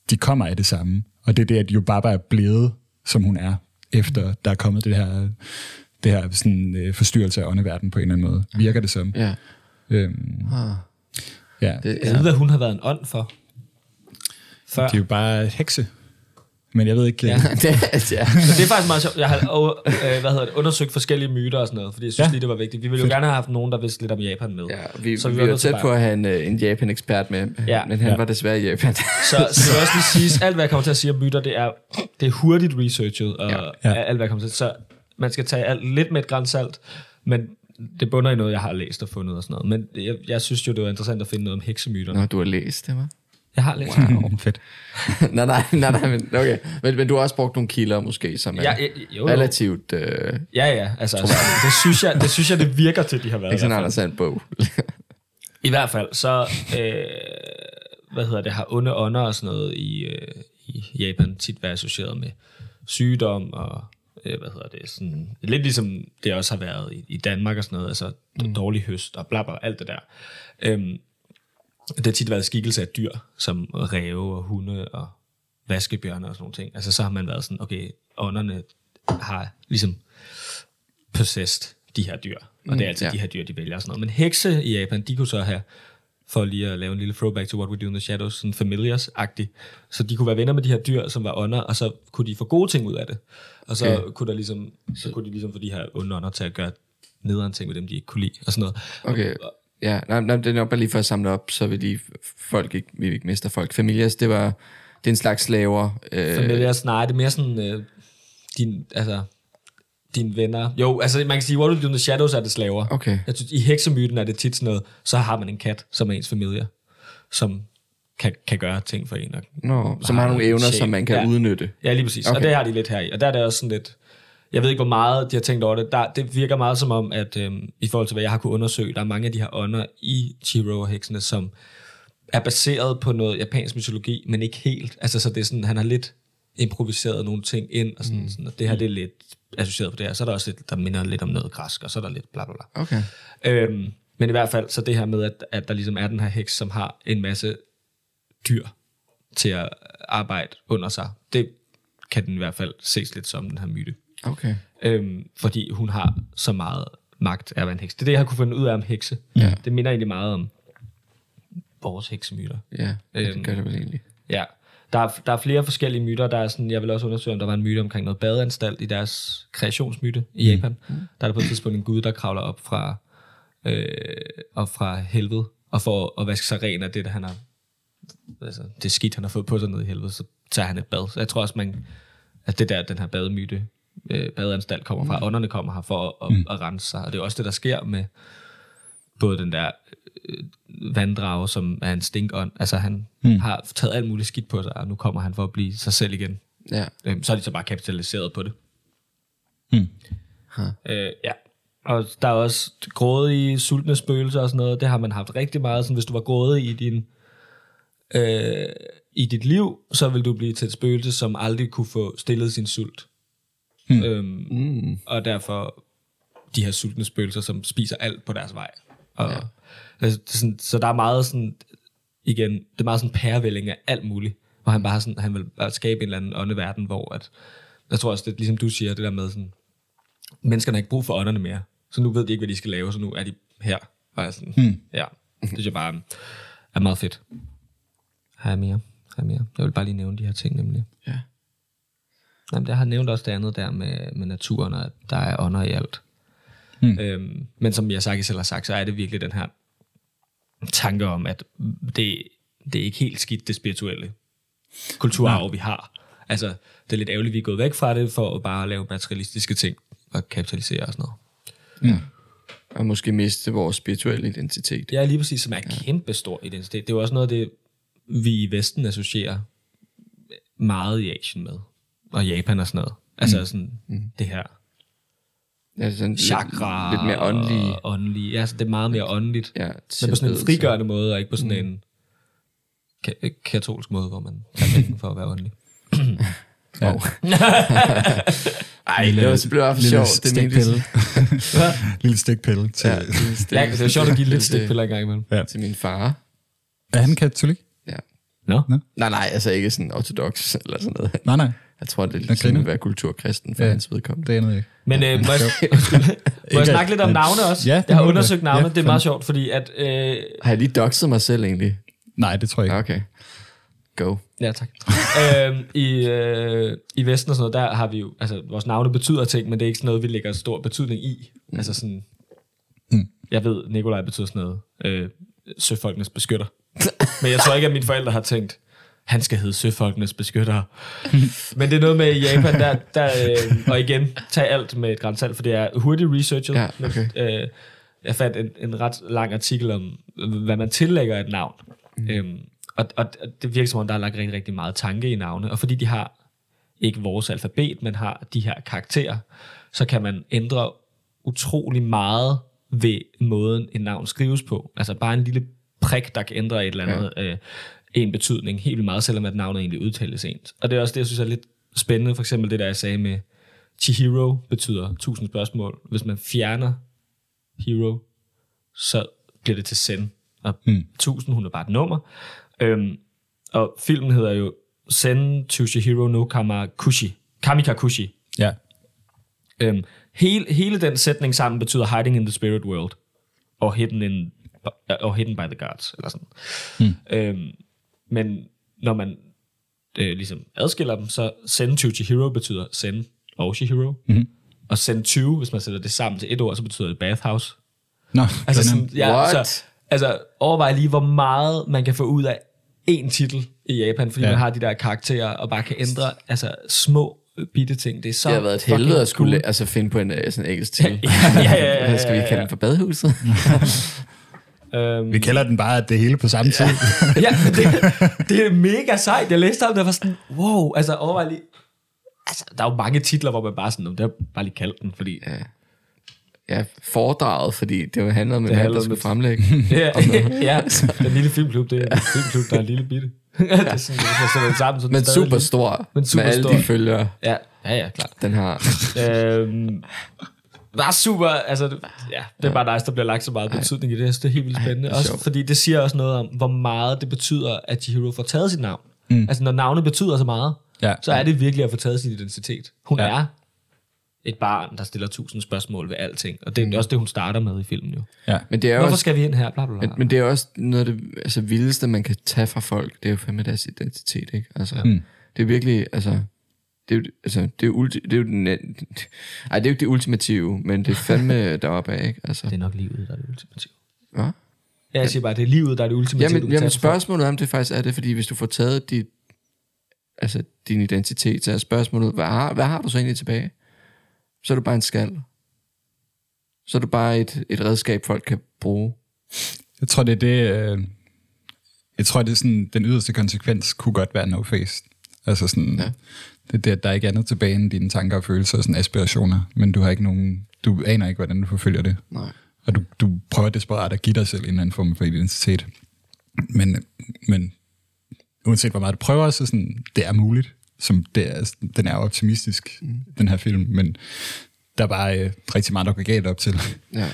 de kommer af det samme. Og det er det, at Yubaba er blevet, som hun er, efter der er kommet det her, det her sådan, øh, forstyrrelse af åndeverden på en eller anden måde. Virker det som. Ja. Øhm, Ah. ja. Det, jeg ved, hvad hun har været en ånd for. Før. De er jo bare hekse. Men jeg ved ikke... Ja. (laughs) Ja. det, ja. Så det er faktisk meget sjovt. Jeg har øh, hvad hedder det, undersøgt forskellige myter og sådan noget, fordi jeg synes ja. Lige, det var vigtigt. Vi ville jo gerne have haft nogen, der vidste lidt om Japan med. ja vi, Så vi, vi var var tæt på at have en, øh, en Japan-ekspert med, Ja. men han Ja. var desværre i Japan. (laughs) Så, så det vil også lige sige, alt hvad jeg kommer til at sige om myter, det er, det er hurtigt researchet, og ja. Ja. alt hvad jeg kommer til. Så man skal tage alt lidt med et græns salt, men det bunder i noget, jeg har læst og fundet og sådan noget. Men jeg, jeg synes jo, det var interessant at finde noget om heksemyterne. Nå, du har læst det, hva'? Jeg har læst Wow. (laughs) Fedt. (laughs) nej, nej, nej, nej, men, okay. men, men du har også brugt nogle kilder måske, som er Ja, ja, jo, jo. relativt... Øh, Ja, ja, altså, altså det, synes jeg, det synes jeg, det virker til, de har været. ikke i sådan hvert fald. en bog. I hvert fald, så, øh, hvad hedder det, har onde ånder og sådan noget i, øh, i Japan tit været associeret med sygdom og, øh, hvad hedder det, sådan, lidt ligesom det også har været i, i Danmark og sådan noget, altså mm. dårlig høst og bla bla, alt det der. Øhm, det har tit været skikkelse af dyr, som ræve og hunde og vaskebjørne og sådan nogle ting. Altså så har man været sådan, okay, ånderne har ligesom possessed de her dyr. Og det er altid ja. de her dyr, de vælger og sådan noget. Men hekse i Japan, de kunne så have, for lige at lave en lille throwback to What We Do in the Shadows, sådan familiars-agtigt. Så de kunne være venner med de her dyr, som var ånder, og så kunne de få gode ting ud af det. Og så, Okay. kunne, der ligesom, så kunne de ligesom få de her onde ånder til at gøre nederen ting med dem, de ikke kunne lide, og sådan noget. Okay. Ja, nej, nej, det er nok bare lige for at samle op, så vi lige folk ikke, vi ikke mister folk. Familias, det var det er en slags slaver. Øh, Familiars, nej, det er mere sådan, øh, din, altså, dine venner. Jo, altså man kan sige, What We Do in the Shadows er det slaver. Okay. Jeg synes, i heksemyten er det tit sådan noget, så har man en kat, som er ens familie, som kan, kan gøre ting for en. Og, Nå, som har nogle evner, sjæl. som man kan Ja. udnytte. ja, lige præcis. Okay. Og det har de lidt her i. Og der er det også sådan lidt, jeg ved ikke, hvor meget de har tænkt over det. Der, det virker meget som om, at øhm, i forhold til, hvad jeg har kunne undersøge, der er mange af de her ånder i Chiro og heksene, som er baseret på noget japansk mytologi, men ikke helt. Altså, så det er sådan, han har lidt improviseret nogle ting ind, og, sådan, mm. sådan, og det her det er lidt associeret på det her. Så er der også lidt, der minder lidt om noget græsk, og så er der lidt bla bla bla. Okay. Øhm, men i hvert fald, så det her med, at, at der ligesom er den her heks, som har en masse dyr til at arbejde under sig, det kan den i hvert fald ses lidt som, den her myte. Okay. Øhm, fordi hun har så meget magt af at være en heks. Det er det, jeg har kunne finde ud af om hekse. Ja. Det minder egentlig meget om vores heksemyter. Ja, det Øhm. gør det vel egentlig. Ja. der, er, der er flere forskellige myter. Der er sådan, jeg vil også undersøge, om der var en myte omkring noget badeanstalt i deres kreationsmyte i Japan. Der er der på et tidspunkt en gud, der kravler op fra, øh, op fra helvede, og for at vaske sig ren af det, der han har, altså, det skidt, han har fået på sig ned i helvede, så tager han et bad. Så jeg tror også, man, at det der, den her bademyte, øh, badeanstalt kommer fra, ånderne kommer her for at, at, at rense sig. Og det er også det, der sker med både den der øh, vanddrage, som er en stinkånd. Altså han mm. har taget alt muligt skidt på sig, og nu kommer han for at blive sig selv igen. Ja. Øhm, så er de så bare kapitaliseret på det. Mm. Øh, ja. Og der er også grådige, sultne spøgelser og sådan noget. Det har man haft rigtig meget. Sådan, hvis du var grådig i din øh, i dit liv, så vil du blive til et spøgelse, som aldrig kunne få stillet sin sult. Hmm. Øhm, mm. Og derfor de her sultne spøgelser, som spiser alt på deres vej. Og, ja. altså, det sådan, så der er meget sådan, igen, det er meget sådan pærevælling af alt muligt, hvor han bare sådan, han vil bare skabe en eller anden åndeverden, hvor at, jeg tror også, det ligesom du siger, det der med sådan, menneskerne har ikke brug for ånderne mere, så nu ved de ikke, hvad de skal lave, så nu er de her. Og sådan, hmm. ja, det synes jeg bare er meget fedt. Har jeg mere? Har jeg mere? Jeg vil bare lige nævne de her ting nemlig. Ja. Jamen, jeg har nævnt også det andet der med, med naturen, og at der er ånder i alt. Hmm. Øhm, men som jeg sagt selv har sagt, så er det virkelig den her tanke om, at det, det er ikke helt skidt, det spirituelle kulturarv, vi har. Altså, det er lidt ærgerligt, vi er gået væk fra det, for at bare lave materialistiske ting og kapitalisere og sådan noget. Ja. Og måske miste vores spirituelle identitet. Ja, lige præcis, som er ja. kæmpe stor identitet. Det er jo også noget af det, vi i Vesten associerer meget i Asien med. Og Japan og sådan noget. Altså mm. sådan mm. det her Ja, sådan chakra. Lidt, lidt mere åndelige. Og åndelige. Ja, så det er meget mere åndeligt. Ja, men på sådan en frigørende måde, og ikke på sådan mm. en ka- katolsk måde, hvor man (laughs) penge for at være åndelig. ja. (laughs) Ej, det var selvfølgelig for sjovt. Det stikpille. (laughs) lille stikpille. Til, ja, lille stik, ja, det er sjovt at give lidt stikpiller engang imellem. Ja. Til min far. Er han katolik? Ja. Nå? No? Nej, nej, altså ikke sådan ortodox eller sådan noget. Nej, nej. Jeg tror, det er lidt sådan at være kulturkristen for ja, hans vedkommende. Det er ikke. Men øh, må, jeg, (laughs) (laughs) må jeg snakke lidt om navne også? Ja, jeg har undersøgt navne, ja, det er meget sjovt, fordi at... Øh, har jeg lige doxet mig selv egentlig? Nej, det tror jeg ikke. Okay. Go. Ja, tak. øhm, i, øh, I Vesten og sådan noget, der har vi jo... Altså, vores navne betyder ting, men det er ikke sådan noget, vi lægger stor betydning i. Mm. Altså sådan... Mm. Jeg ved, Nikolaj betyder sådan noget. Øh, søfolkenes beskytter. men jeg tror ikke, at mine forældre har tænkt, han skal hedde Søfolkenes Beskyttere. (laughs) Men det er noget med i Japan, der, der øh, og igen, tag alt med et grænsalt, for det er hurtigt researchet. Ja, okay. øh, jeg fandt en, en ret lang artikel om, hvad man tillægger et navn. Mm. Øhm, og, og det virker som om, der er lagt rigtig, rigtig meget tanke i navne, og fordi de har ikke vores alfabet, men har de her karakterer, så kan man ændre utrolig meget ved måden en navn skrives på. Altså bare en lille prik, der kan ændre et eller andet. Ja. Øh, en betydning helt vildt meget, selvom at navnet egentlig udtales ens. Og det er også det, jeg synes er lidt spændende. For eksempel det, der jeg sagde med Chihiro betyder tusind spørgsmål. Hvis man fjerner hero, så bliver det til Zen. Og hmm. tusind, hun er bare et nummer. Øhm, og filmen hedder jo Zen to Chihiro no Kamakushi. Kamikakushi. Ja. Øhm, hele, hele den sætning sammen betyder hiding in the spirit world. Og hidden, in, or hidden by the gods. Eller sådan. Hmm. Øhm, men når man øh, ligesom adskiller dem, så Zen to Chihiro betyder Zen og Chihiro. Mm-hmm. Og Zen 20, hvis man sætter det sammen til et ord, så betyder det bathhouse. Nå, altså, sådan, ja, så, altså overvej lige, hvor meget man kan få ud af en titel i Japan, fordi ja. man har de der karakterer, og bare kan ændre altså, små bitte ting. Det er så Det har været et helvede at skulle cool. altså, finde på en øh, sådan engelsk titel. (laughs) ja, ja, ja, ja, ja, ja, Skal vi kalde den for badhuset? (laughs) Um, Vi kalder den bare det hele på samme tid. (laughs) ja, det, det er mega sejt. Jeg læste om det, var sådan, wow, altså overvej lige. Altså, der er jo mange titler, hvor man bare sådan, det har bare lige kaldt den, fordi... Ja. Ja, foredraget, fordi det handler om en mand, der skulle fremlægge. (laughs) ja, (laughs) ja, den lille filmklub, det er en filmklub, der er en lille bitte. det er sådan, det er sammen, så men super stor, men super med alle stor. de følgere. Ja, ja, ja, klart. Den har... øhm, var super, altså, ja, det er bare nice, der bliver lagt så meget betydning i det. Det er helt vildt spændende. Ej, også fordi det siger også noget om, hvor meget det betyder, at Chihiro får taget sit navn. Mm. Altså, når navnet betyder så meget, ja. så er det virkelig at få taget sin identitet. Hun ja. er et barn, der stiller tusind spørgsmål ved alting. Og det er også det, hun starter med i filmen jo. Ja. Men det er Hvorfor også, skal vi ind her? Bla, bla, bla. men, men det er også noget af det altså, vildeste, man kan tage fra folk. Det er jo fandme deres identitet, ikke? Altså, mm. Det er virkelig, altså... Det er jo, altså, det er jo, ulti, det er jo den, ej, det er jo ikke det ultimative, men det er fandme (laughs) deroppe af, ikke? Altså, Det er nok livet, der er det ultimative. Hvad? Ja, jeg siger bare, det er livet, der er det ultimative. du Jamen, kan jamen spørgsmålet om det faktisk er det, fordi hvis du får taget dit, altså, din identitet, så er spørgsmålet, hvad har, hvad har du så egentlig tilbage? Så er du bare en skal. Så er du bare et, et redskab, folk kan bruge. Jeg tror, det er det... Øh, jeg tror, det er sådan, den yderste konsekvens kunne godt være no face. Altså sådan, ja. Det er at der ikke er andet tilbage end dine tanker og følelser og sådan aspirationer, men du har ikke nogen, du aner ikke, hvordan du forfølger det. Nej. Og du, du prøver desperat at give dig selv en eller anden form for identitet. Men, men uanset hvor meget du prøver, så sådan, det er muligt. Som det er, den er optimistisk, mm. den her film, men der er bare øh, rigtig meget, der går galt op til. Ja.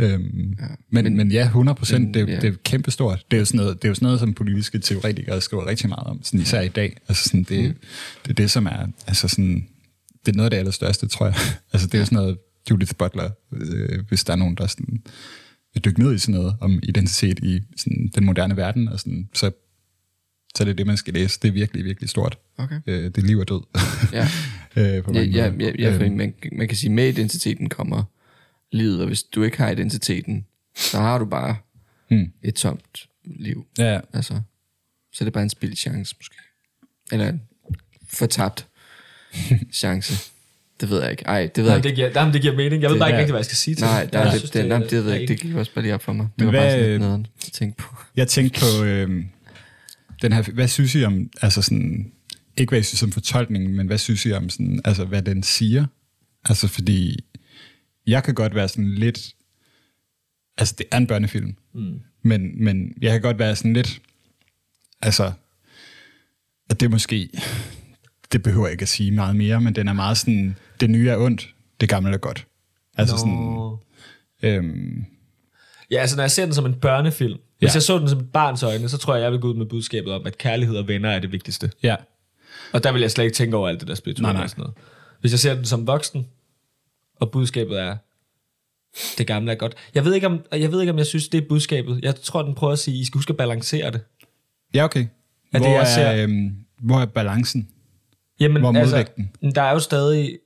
Øhm, ja. Men, men, men ja, 100 procent, det, ja. det er kæmpestort. Det er jo sådan noget, det er jo sådan noget som politiske teoretikere skriver rigtig meget om, sådan især i dag. Altså sådan, det, mm. det er det, som er, altså sådan, det er noget af det allerstørste, tror jeg. (laughs) altså det er jo sådan noget, Judith Butler, øh, hvis der er nogen, der sådan, vil dykke ned i sådan noget om identitet i sådan, den moderne verden, og sådan, så, så er det det, man skal læse. Det er virkelig, virkelig stort. Okay. Øh, det er liv og død. Ja. (laughs) øh, på Ja, ja, ja, ja for Øhm, man, man kan sige, med identiteten kommer livet, og hvis du ikke har identiteten, så har du bare Hmm. et tomt liv. ja, Altså, så er det bare en spildt chance, måske. Eller en fortabt chance. Det ved jeg ikke. Ej, det ved jeg Jamen, ikke. det, giver, jamen, det giver mening. Jeg ved Det- bare ikke rigtig, hvad jeg skal sige til Nej, det. der, Jeg det, synes, det, nej, det, ved jeg ikke. Det gik også bare lige op for mig. Det Men var bare hvad, sådan lidt øh, noget at tænke på. Jeg tænkte på, øh, den her, hvad synes I om, altså sådan, ikke hvad I synes om fortolkningen, men hvad synes I om, sådan, altså hvad den siger? Altså fordi, jeg kan godt være sådan lidt, altså det er en børnefilm, mm. men, men jeg kan godt være sådan lidt, altså, at det måske, det behøver jeg ikke at sige meget mere, men den er meget sådan, det nye er ondt, det gamle er godt. Altså sådan, Nå. øhm, Ja, altså når jeg ser den som en børnefilm, hvis Ja. jeg så den som et barns øjne, så tror jeg, jeg vil gå ud med budskabet om, at kærlighed og venner er det vigtigste. ja, Og der vil jeg slet ikke tænke over alt det der spirituelle og sådan noget. Hvis jeg ser den som voksen, og budskabet er, det gamle er godt. Jeg ved ikke, om jeg, ved ikke, om jeg synes, det er budskabet. Jeg tror, den prøver at sige, I skal huske at balancere det. ja okay. Er det, hvor, jeg ser- er, øhm, hvor er balancen? Jamen, Hvor er altså, modvægten? der er jo stadig...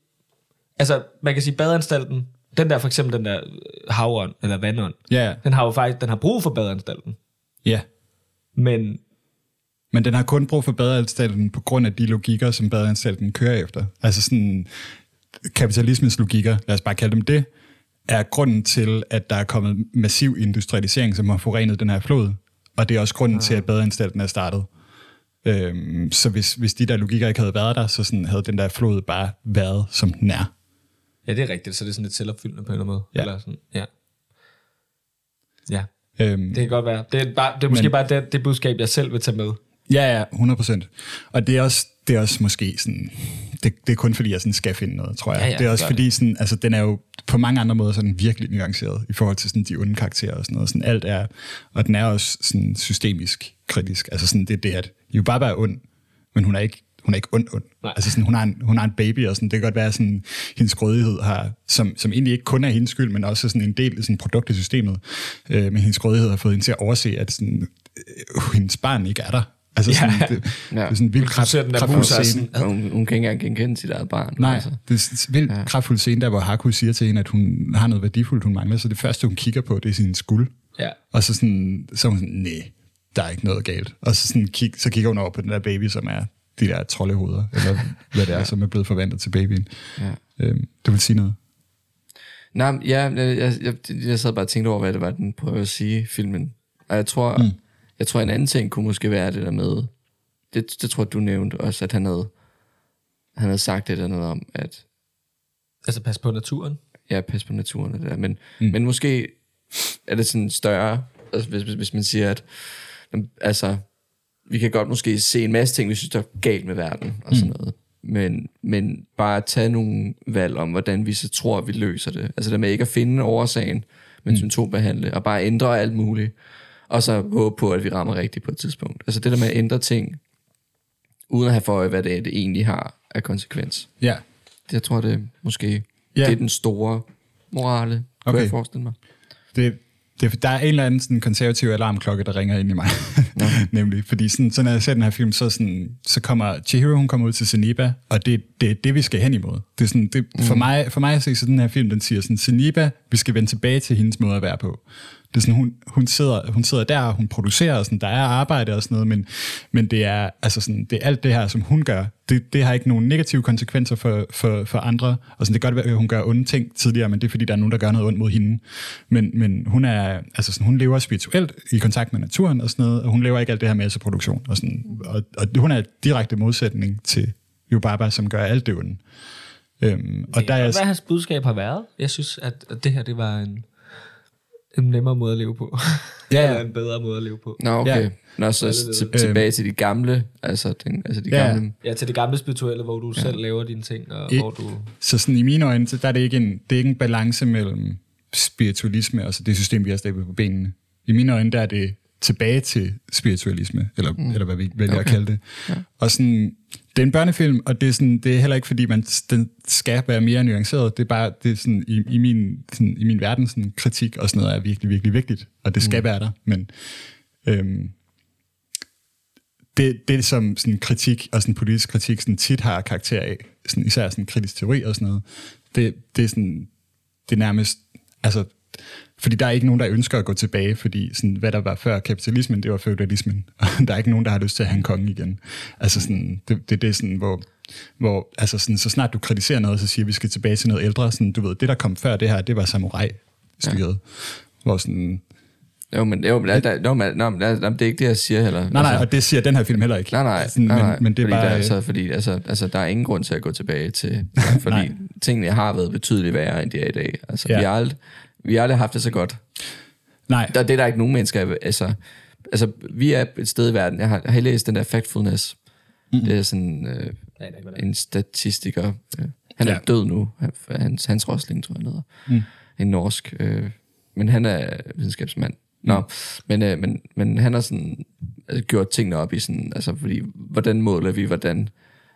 Altså, man kan sige, badeanstalten, den der for eksempel, den der øh, havånd, eller vandånd, Ja, den har jo faktisk, den har brug for badeanstalten. ja. Men Men den har kun brug for badeanstalten på grund af de logikker, som badeanstalten kører efter. Altså sådan kapitalismens logikker, lad os bare kalde dem det, er grunden til, at der er kommet massiv industrialisering, som har forurenet den her flod. Og det er også grunden til, at badeanstalten er startet. Øhm, så hvis, hvis de der logikker ikke havde været der, så sådan havde den der flod bare været, som den er. ja, det er rigtigt, så det er sådan lidt selvopfyldende på en eller anden måde. Ja. Eller sådan, ja. Ja, Øhm, det kan godt være. Det er, bare, det er måske Men- bare det, det budskab, jeg selv vil tage med. Ja, ja, 100 procent. Og det er, også, det er også måske sådan, det, det er kun fordi, jeg sådan skal finde noget, tror jeg. Ja, ja, det er også fordi, sådan, altså, den er jo på mange andre måder sådan virkelig nuanceret i forhold til sådan, de onde karakterer og sådan noget. Sådan, alt er, og den er også sådan systemisk kritisk. Altså sådan, det er det, at jo bare er ond, men hun er ikke hun er ikke ond, ond. Nej. Altså sådan, hun, har en, hun har en baby, og sådan, det kan godt være, sådan, hendes grådighed har, som, som egentlig ikke kun er hendes skyld, men også sådan en del af sådan, produkt af systemet. Øh, men hendes grådighed har fået hende til at overse, at sådan, øh, hendes barn ikke er der. Altså Ja. sådan, det, Ja. det er sådan en vild Du kraft, den der og scene. sådan, Hun, hun kan ikke engang genkende sit eget barn. Nej, Altså. det er en vildt ja. kraftfuld scene, der hvor Haku siger til hende, at hun har noget værdifuldt, hun mangler. Så det første, hun kigger på, det er sin skuld. Ja. Og så, sådan, så er hun sådan, nej, der er ikke noget galt. Og så, sådan, kig, så kigger hun over på den der baby, som er de der troldehoveder, eller hvad det er, som er blevet forvandlet til babyen. Ja. Øhm, du vil sige noget? Nej, ja, jeg, jeg, jeg, jeg sad bare og tænkte over, hvad det var, den prøvede at sige, filmen. Og jeg tror, mm. Jeg tror en anden ting kunne måske være det der med, det, det tror du nævnte også, at han havde, han havde sagt det der noget om, at Altså pas på naturen. ja, pas på naturen og det der. Men, mm. men måske er det sådan større, altså hvis, hvis, hvis man siger, at altså, vi kan godt måske se en masse ting, vi synes, der er galt med verden og sådan noget. Men, men bare tage nogle valg om, hvordan vi så tror, at vi løser det. Altså det med ikke at finde årsagen, men mm. symptombehandle, og bare ændre alt muligt. Og så håbe på, at vi rammer rigtigt på et tidspunkt. Altså det der med at ændre ting, uden at have for øje, hvad det er, det egentlig har af konsekvens. Ja. Det, jeg tror, det måske det er den store morale, kunne Okay. jeg forestille mig. det, det, der er en eller anden sådan konservativ alarmklokke, der ringer ind i mig. (laughs) Nemlig, fordi sådan, så når jeg ser den her film, så, sådan, så kommer Chihiro, hun kommer ud til Zeniba, og det, det er det, vi skal hen imod. Det er sådan, det, for, mig, for mig at se, så den her film, den siger sådan, Zeniba, vi skal vende tilbage til hendes måde at være på. Det er sådan, hun, hun, sidder, hun sidder der, hun producerer, og sådan, der er arbejde og sådan noget, men, men det er altså sådan, det er alt det her, som hun gør, det, det har ikke nogen negative konsekvenser for, for, for andre. Og sådan, det kan godt være, at hun gør onde ting tidligere, men det er fordi, der er nogen, der gør noget ondt mod hende. Men, men hun, er, altså sådan, hun lever spirituelt i kontakt med naturen og sådan noget, og hun lever ikke alt det her masseproduktion. Og, sådan, og, og hun er direkte modsætning til Yubaba, som gør alt det onde. Øhm, og der er, Hvad hans budskab har været? Jeg synes, at det her, det var en, en nemmere måde at leve på. (laughs) Ja. Eller en bedre måde at leve på. Nå, okay. Ja. Ja. Nå, så til, tilbage til de gamle, altså, den, altså de Ja. gamle... Ja, til det gamle spirituelle, hvor du ja. selv laver dine ting, og I- hvor du... Så sådan i mine øjne, så der er det ikke en, det er ikke en balance mellem spiritualisme og så det system, vi har stablet på benene. I mine øjne, der er det tilbage til spiritualisme, eller, mm. eller hvad vi vælger okay. at kalde det. Ja. Og sådan, det er en børnefilm, og det er, sådan, det er heller ikke, fordi man, den skal være mere nuanceret. Det er bare, det er sådan, i, i, min, sådan, i min verden, sådan, kritik og sådan noget er virkelig, virkelig vigtigt, og det skal mm. være der. Men øhm, det, det som sådan kritik og sådan politisk kritik sådan tit har karakter af, sådan, især sådan kritisk teori og sådan noget, det, det er sådan, det er nærmest, altså, fordi der er ikke nogen, der ønsker at gå tilbage, fordi sådan, hvad der var før kapitalismen, det var feudalismen, (laughs) og der er ikke nogen, der har lyst til at have en konge igen. Altså sådan, det, det, det er sådan, hvor, hvor altså sådan, så snart du kritiserer noget, så siger vi, skal tilbage til noget ældre, sådan, du ved, det der kom før det her, det var samurai-styret, ja. hvor sådan, Jo, men, jo, men, der, der, jo, men, nå, men der, det er ikke det, jeg siger heller. nej, nej, og det siger den her film heller ikke. Nej, nej, Sådan, nej, men, nej. men det er fordi bare, Der, altså, fordi altså, altså, der er ingen grund til at gå tilbage til, (laughs) fordi Nej. tingene har været betydeligt værre, end de er i dag. Altså, ja. vi, har aldrig, vi har aldrig haft det så godt. nej, Der, det er der ikke nogen mennesker, altså, altså, vi er et sted i verden, jeg har, jeg har læst den der Factfulness, mm. det er sådan øh, det er en statistiker, øh, han er Ja. død nu, Han- hans, hans Rosling, tror jeg, han hedder. Mm. En norsk, øh, men han er videnskabsmand. Nå, men, øh, men, men han har sådan altså, gjort tingene op i sådan, altså fordi, hvordan måler vi, hvordan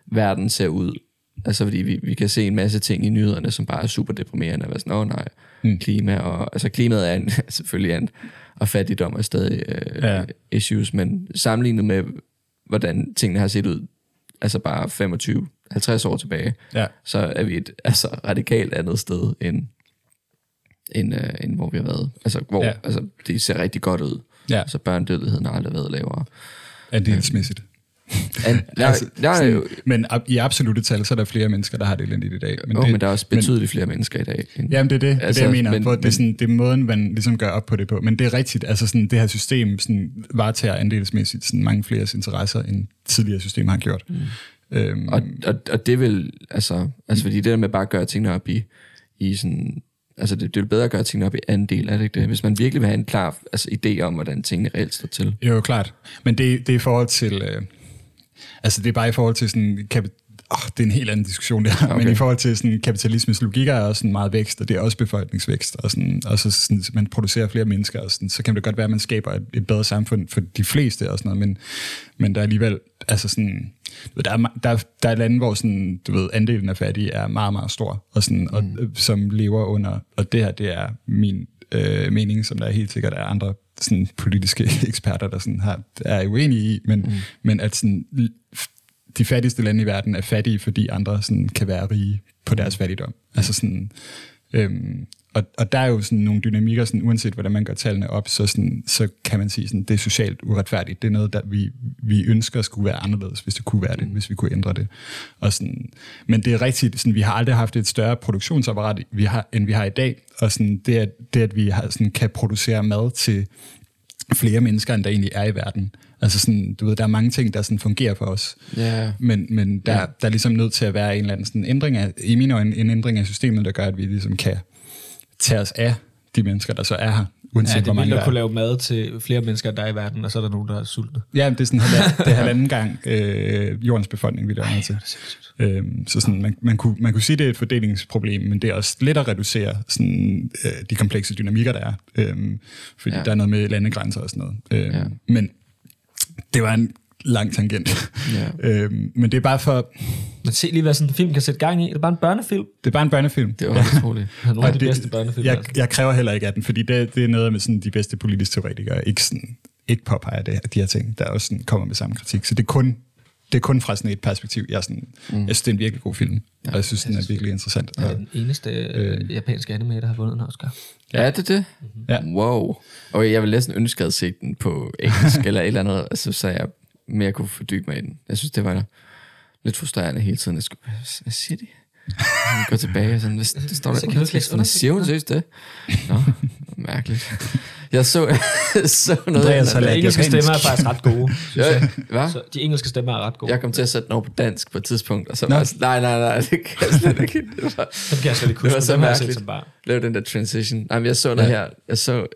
verden ser ud? Altså fordi vi, vi kan se en masse ting i nyhederne, som bare er super deprimerende, og være sådan, åh nej, mm. klima, og altså klimaet er en, (laughs) selvfølgelig en, og fattigdom er stadig øh, Ja. issues, men sammenlignet med, hvordan tingene har set ud, altså bare 25-50 år tilbage, Ja. så er vi et altså, radikalt andet sted, end, end, øh, end hvor vi har været. Altså, hvor Ja. altså, det ser rigtig godt ud. Ja. Altså, børnedødeligheden har aldrig været lavere. andelsmæssigt. Jeg, (laughs) Altså, jeg er jo, men i absolute tal, så er der flere mennesker, der har det elendigt i dag. men, oh, det, men der er også betydeligt flere mennesker i dag. End, Jamen, det er det, altså, Altså, det jeg mener. Men, men- hvor det, er men- sådan, det er måden, man ligesom gør op på det på. Men det er rigtigt, altså sådan, det her system sådan, varetager andelsmæssigt sådan, mange flere interesser, end tidligere systemer har gjort. Mm. Øhm, og, og, og det vil, altså, altså fordi det der med bare at gøre tingene op i, i sådan, altså det, det er jo bedre at gøre tingene op i anden del, er det ikke det? Hvis man virkelig vil have en klar altså, idé om, hvordan tingene reelt står til. Jo, klart. Men det, det er i forhold til... Øh, altså, det er bare i forhold til sådan... Kap- Oh, det er en helt anden diskussion der, okay. men i forhold til sådan, kapitalismens logikker er også sådan meget vækst, og det er også befolkningsvækst, og, sådan, og så sådan, man producerer flere mennesker, og sådan, så kan det godt være, at man skaber et, et bedre samfund for de fleste, og sådan noget, men, men der er alligevel, altså sådan, der, er, der, er- der er lande, hvor sådan, du ved, andelen af fattige er meget, meget stor, og, sådan, og, øh, som lever under, og det her, det er min øh, mening, som der er helt sikkert er andre sådan, politiske (laughs) eksperter, der sådan har, er uenige i, men, mm. men at sådan, de fattigste lande i verden er fattige, fordi andre sådan, kan være rige på deres fattigdom. Altså sådan, øhm, og, og der er jo sådan nogle dynamikker, sådan, uanset hvordan man gør tallene op, så, sådan, så kan man sige, sådan, det er socialt uretfærdigt. Det er noget, der vi, vi ønsker skulle være anderledes, hvis det kunne være det, hvis vi kunne ændre det. Og sådan, men det er rigtigt, sådan, vi har aldrig haft et større produktionsapparat, vi har, end vi har i dag. Og sådan, det, at, det, at vi har, sådan, kan producere mad til flere mennesker, end der egentlig er i verden. Altså sådan, du ved, der er mange ting, der sådan fungerer for os. Ja. Men, men der, ja. der er ligesom nødt til at være en eller anden sådan ændring af, i mine øjne, en ændring af systemet, der gør, at vi ligesom kan tage os af de mennesker, der så er her, uanset Ja, det er vildt at kunne lave mad til flere mennesker, der er i verden, og så er der nogen, der er sultne. Ja, det er sådan halvanden, (laughs) det er halvanden gang øh, jordens befolkning, vi laver mad til. Øhm, så sådan, man, man, kunne, man kunne sige, det er et fordelingsproblem, men det er også let at reducere sådan, øh, de komplekse dynamikker, der er. Øhm, fordi ja. der er noget med landegrænser og sådan noget. Øhm, Ja. Men det var en lang tangent. Ja. øhm, men det er bare for... Men se lige, hvad sådan en film kan sætte gang i. Det er bare en børnefilm. Det er bare en børnefilm. Det var utroligt. Det er nogle af de det- bedste børnefilm. jeg, altså. jeg kræver heller ikke af den, fordi det, det er noget med sådan de bedste politiske teoretikere, ikke, sådan, ikke påpeger det, de her ting, der også sådan kommer med samme kritik. Så det er kun, det er kun fra sådan et perspektiv, jeg, er sådan, mm. jeg synes, det er en virkelig god film, og jeg synes, den er virkelig interessant. Det er Og, den eneste øh, japanske anime, der har vundet en Oscar. Ja, er det det? Ja. Wow. Og jeg vil næsten ønske, at jeg set den på engelsk (laughs) eller et eller andet, altså, så jeg mere kunne fordybe mig i den. Jeg synes, det var lidt frustrerende hele tiden. Jeg skulle, hvad, hvad siger de? Jeg gå tilbage og sådan, hvad, det står der underteksten. Siger hun seriøst det? Nå, mærkeligt. Jeg så, (laughs) så noget. Andreas har De engelske stemmer er faktisk ret gode. (laughs) synes jeg. Ja, hvad? Så de engelske stemmer er ret gode. Jeg kom til at sætte den over på dansk på et tidspunkt, og så var jeg nej, nej, nej, det kan jeg slet ikke. Det var, Dem kan jeg slet ikke det huske, var men så mærkeligt. lave den der transition. Nej, men jeg så noget her. Jeg så,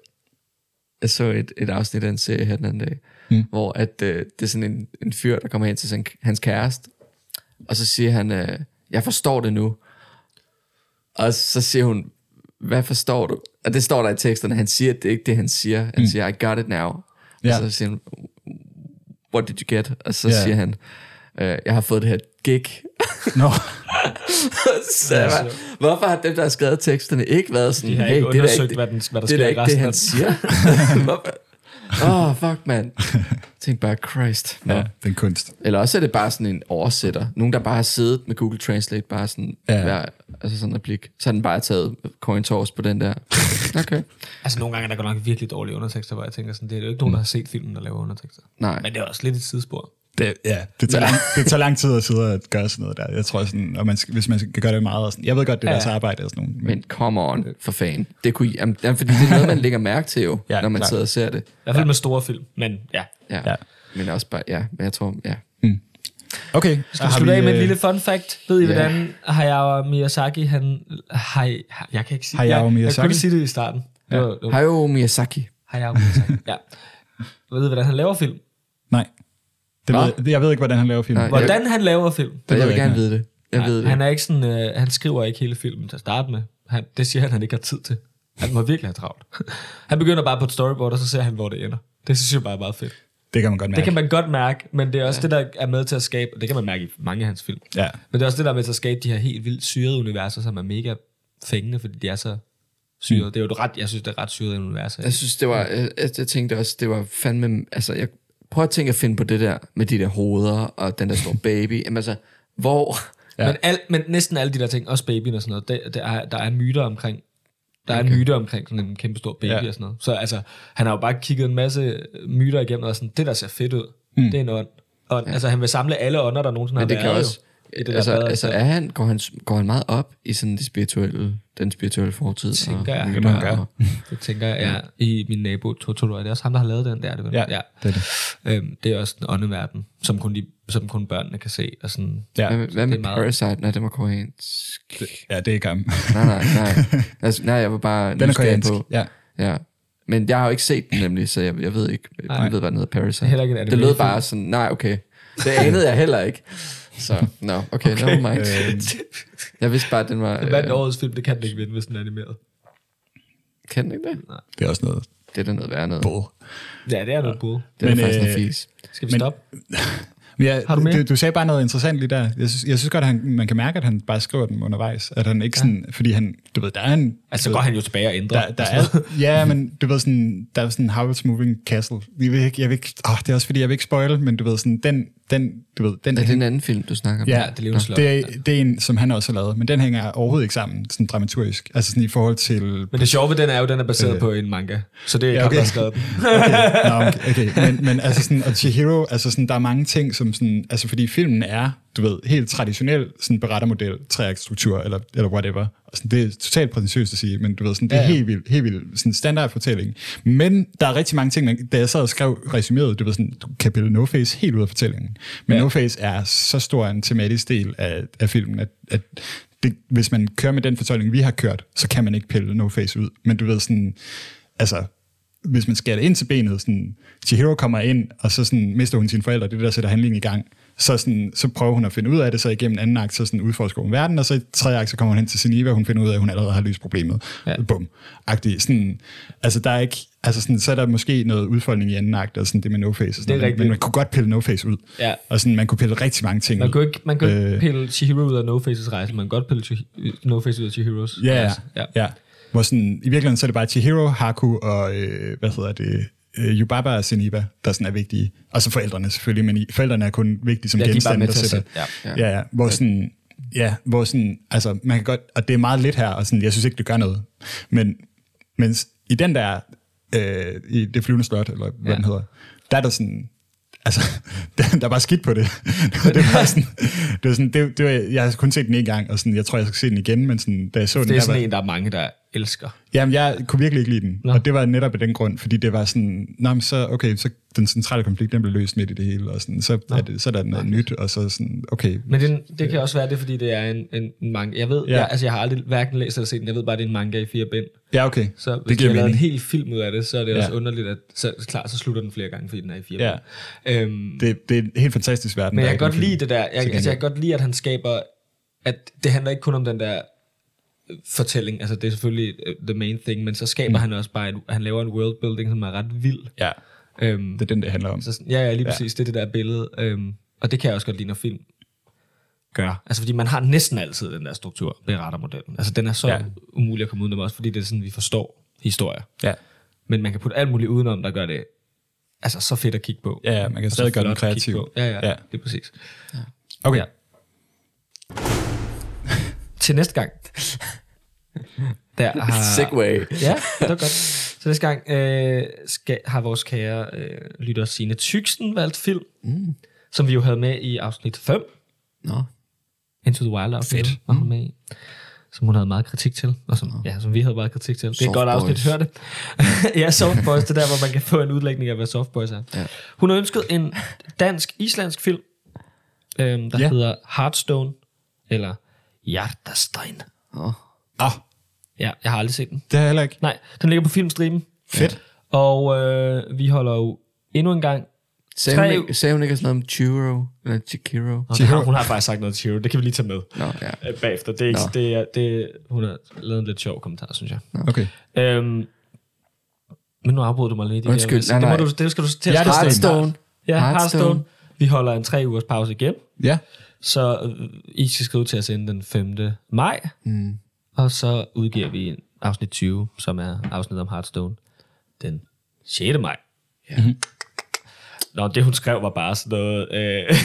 jeg så et, et afsnit af en serie her den anden dag, mm. hvor at, øh, det er sådan en, en fyr, der kommer hen til sin, hans kæreste, og så siger han, øh, jeg forstår det nu. Og så siger hun, hvad forstår du? Og det står der i teksterne. Han siger, det er ikke det, han siger. Han mm. siger, I got it now. Og Ja. så siger hun, what did you get? Og så Ja. siger han, øh, jeg har fået det her gig. Nå, (laughs) så jeg var, hvorfor har dem, der har skrevet teksterne, ikke været sådan, De har hey, ikke det er ikke, hvad, den, hvad der det er sker da i ikke det, resten han siger. (laughs) Åh, oh, fuck, mand. Tænk bare, Christ. Nå. ja, Ja. det er en kunst. Eller også er det bare sådan en oversætter. Nogen, der bare har siddet med Google Translate, bare sådan, Ja. ja. hver, altså sådan en replik. Så har den bare taget coin toss på den der. Okay. Altså nogle gange er der godt nok virkelig dårlige undertekster, hvor jeg tænker sådan, det er jo ikke nogen, der har set filmen, der laver undertekster. Nej. Men det er også lidt et sidespor. Det, ja, det tager, lang, det tager lang tid at sidde og gøre sådan noget der. Jeg tror sådan, og man skal, hvis man skal gøre det meget, og sådan, jeg ved godt, det er Ja. deres arbejde og sådan noget. Men, Men come on, for fan. Det kunne, jamen, fordi det er noget, man lægger mærke til jo, Ja, (laughs) ja, når man klart. sidder og ser det. I hvert fald med store film, men ja. Ja. Ja. ja. Men også bare, ja, men jeg tror, ja. okay, Skal vi slutte af med et øh, lille fun fact? Ved I, Ja. hvordan Hayao Miyazaki, han... Hay, jeg kan ikke sige Hayao jeg, Jeg Miyazaki? kunne ikke sige det i starten. Var, Hayao Miyazaki. Hayao Miyazaki, ja. Ved I, hvordan han laver film? Nej, det ved, jeg ved ikke, hvordan han laver film. Nej. Hvordan han laver film? Det jeg vil jeg gerne vide det. Jeg Nej, ved det. Han er ikke sådan, øh, han skriver ikke hele filmen til at starte med. Han, det siger han, han ikke har tid til. Han må virkelig have travlt. (laughs) han begynder bare på et storyboard, og så ser han, hvor det ender. Det synes jeg bare er meget fedt. Det kan man godt mærke. Det kan man godt mærke, men det er også ja. det, der er med til at skabe, og det kan man mærke i mange af hans film. Ja. Men det er også det, der er med til at skabe de her helt vildt syrede universer, som er mega fængende, fordi de er så syrede. Mm. Det er jo et ret, jeg synes, det er ret syrede universer. Jeg synes, det var, jeg, jeg, jeg tænkte også, det var fandme, altså, jeg prøver at tænke at finde på det der, med de der hoveder, og den der store baby. Jamen altså, hvor, Ja. Men, al, men næsten alle de der ting, også babyen og sådan noget, det, det er, der er myter omkring, der er okay. en myte omkring sådan en kæmpe stor baby Ja. og sådan noget. Så altså, han har jo bare kigget en masse myter igennem, og sådan, det der ser fedt ud, mm. det er en ånd. Og, ja. Altså, han vil samle alle ånder, der nogensinde men har det kan også, jo, i det der altså, bad, altså så er han, går, han, går han meget op i sådan det spirituelle, den spirituelle fortid? tænker jeg, det han gør. gøre. (laughs) Det tænker jeg, ja. I min nabo Totoro, er det også ham, der har lavet den der? Det, vel? Ja, det er det. Øhm, det er også en åndeverden, som kun, de, som kun børnene kan se. Og sådan, Ja, Hvad, hvad med det er meget- Parasite? Nej, det var koreansk. ja det er gammel. (laughs) Nej, nej, nej. (laughs) Altså, nej, jeg var bare Den er koreansk. på. Ja. Ja. Men jeg har jo ikke set den nemlig, så jeg, jeg ved ikke, jeg ved, hvad den hedder, Parasite. Heller ikke en det lød bare sådan, nej, okay. Det anede jeg heller ikke. Så, no, okay, okay. never mind. Øh, Jeg vidste bare, at den var... Den vandt Øh, årets film, det kan den ikke vinde, hvis den er animeret. kan den ikke det? det er også noget Det er da noget værd noget. bull. Ja, det er noget bull. Det er Men, faktisk øh, noget fis. Skal vi Men- stoppe? (laughs) Men ja, Har du? Du, du sagde bare noget interessant lige der. Jeg synes, jeg synes godt, at han, man kan mærke, at han bare skriver dem undervejs. At han ikke sådan, fordi han, du ved, der er en... Altså, så går han jo tilbage og ændrer. der, der er, ja, (laughs) men du ved sådan, der er sådan Howard's Moving Castle. Jeg vil ikke, jeg vil ikke, åh, det er også fordi, jeg vil ikke spoil, men du ved sådan, den, den, du ved, den, Er det en anden film, du snakker om? Ja, Ja, det levende slot. det, er, det er en, som han også har lavet, men den hænger overhovedet ikke sammen, sådan dramaturgisk. Altså sådan i forhold til... Men det sjove ved den er jo, at den er baseret Øh. på en manga. Så det er Ja, ikke okay. okay. ham, der har skrevet den. (laughs) Nå, okay, okay. (laughs) Men, men altså sådan, og Chihiro, altså sådan, der er mange ting, som sådan, altså fordi filmen er, du ved, helt traditionel sådan berettermodel, struktur eller, eller whatever. Og sådan, det er totalt prætentiøst at sige, men du ved, sådan, det er Ja, ja. helt vildt, helt vildt sådan standardfortælling. Men der er rigtig mange ting, man, da jeg sad og skrev resuméet, du ved sådan, du kan pille No Face helt ud af fortællingen. Men Ja. No Face er så stor en tematisk del af, af filmen, at, at det, hvis man kører med den fortælling, vi har kørt, så kan man ikke pille No Face ud. Men du ved sådan, altså, hvis man skærer det ind til benet, sådan, Chihiro kommer ind, og så sådan, mister hun sine forældre, det er det, der sætter handlingen i gang. Så, sådan, så prøver hun at finde ud af det, så igennem anden akt, så sådan udforsker hun verden, og så i tredje akt, så kommer hun hen til Zeniva, og hun finder ud af, at hun allerede har løst problemet. Ja. Bum. Agtig. Sådan, altså, der er ikke, altså sådan, så er der måske noget udfoldning i anden akt, og sådan det med no-face. Og sådan Det er noget. Men man kunne godt pille no-face ud. Ja. Og sådan, man kunne pille rigtig mange ting Man ud. kunne ikke, man kunne ikke Øh. pille Chihiro ud af No Faces rejse, man kan godt pille Chi- No Face ud af Chihiros Ja, ja, rejse. ja. ja. Hvor sådan, i virkeligheden så er det bare Chihiro, Haku og, øh, hvad hedder det, øh, Yubaba og Zeniba, der sådan er vigtige. Og så forældrene selvfølgelig, men i, forældrene er kun vigtige som Ja, de genstande, med der sætter. sætte- Ja, ja. ja, hvor sådan, ja, hvor sådan, altså man kan godt, og det er meget lidt her, og sådan, jeg synes ikke, det gør noget. Men, men i den der, øh, i det flyvende slot, eller hvad Ja. ja. den hedder, der er der sådan, altså, (laughs) der, der er bare skidt på det. (laughs) det var sådan, det var sådan, det, det var, jeg har kun set den en gang, og sådan, jeg tror, jeg skal se den igen, men sådan, da jeg så den, Det er sådan var, en, der er mange, der elsker. Jamen, jeg kunne virkelig ikke lide den. Nå. Nå. Og det var netop af den grund, fordi det var sådan, Nå, men så, okay, så den centrale konflikt, den blev løst midt i det hele, og sådan, så, er det, så er der noget nyt, og så sådan, okay. Men det, det kan også være det, fordi det er en, en, en manga. Jeg ved, ja. Jeg, altså jeg har aldrig hverken læst eller set den. Jeg ved bare, det er en manga i fire bind. Ja, okay. Så hvis det giver lavet en mening. hel film ud af det, så er det ja. Også underligt, at så, klart, så slutter den flere gange, fordi den er i fire Ja. bind. Øhm, Det, det er en helt fantastisk verden. men jeg kan godt lide det der. Jeg, altså, jeg kan godt lide, at han skaber, at det handler ikke kun om den der fortælling, altså det er selvfølgelig øh, the main thing, men så skaber mm. han også bare, en, han laver en world building, som er ret vild. Ja, Øhm, det er den, det handler om. Så, sådan- ja, ja, lige Ja. præcis. Det er det der billede. Øhm, og det kan jeg også godt lide, når film gør. Altså, fordi man har næsten altid den der struktur, berettermodellen. Altså, den er så ja. Ja. umulig at komme udenom, også fordi det er sådan, vi forstår historier. Ja. Men man kan putte alt muligt udenom, der gør det altså, så fedt at kigge på. Ja, ja, man kan stadig gøre den flot at kigge kreativ. på. Ja, ja, ja, Ja. det er præcis. Okay. Ja. Til næste gang. (laughs) Der har... Segway. Ja, det var godt. Så næste gang øh, skal, har vores kære øh, lytter Signe Tyksen valgt film, mm. som vi jo havde med i afsnit 5, Nå. Into the Wild afsnit, Fedt. var hun med i. Som hun havde meget kritik til, og som, ja, som vi havde meget kritik til. Det er et godt afsnit, hør det. (laughs) ja, Soft Boys, det er der, hvor man kan få en udlægning af, hvad Soft Boys er. Ja. Hun har ønsket en dansk-islandsk film, øhm, der ja. Hedder Heartstone, eller Hjertestein. Åh. Ah, Ja, jeg har aldrig set den. det har jeg heller ikke. Nej, den ligger på filmstriben. Fedt. Og øh, vi holder jo endnu en gang... Sagde Tre- hun, ikke, sagde hun ikke sådan noget om Churro? Eller Chikiro? Nå, det har, hun har faktisk sagt noget til Hero. Det kan vi lige tage med Nå, ja. øh, bagefter. Det er, ikke, Nå. det er, det, hun har lavet en lidt sjov kommentar, synes jeg. Okay. Øhm, men nu afbryder du mig lige. Det, Undskyld, nej, det, må du, det skal du til at. Hearthstone. Ja. Hearthstone. Vi holder en tre ugers pause igen. Ja. Så øh, I skal skrive til os inden den 5. maj. Mm. Og så udgiver vi en afsnit 20, som er afsnit om Hearthstone, den 6. maj. Ja. Nå, det hun skrev var bare sådan noget... Øh, (laughs)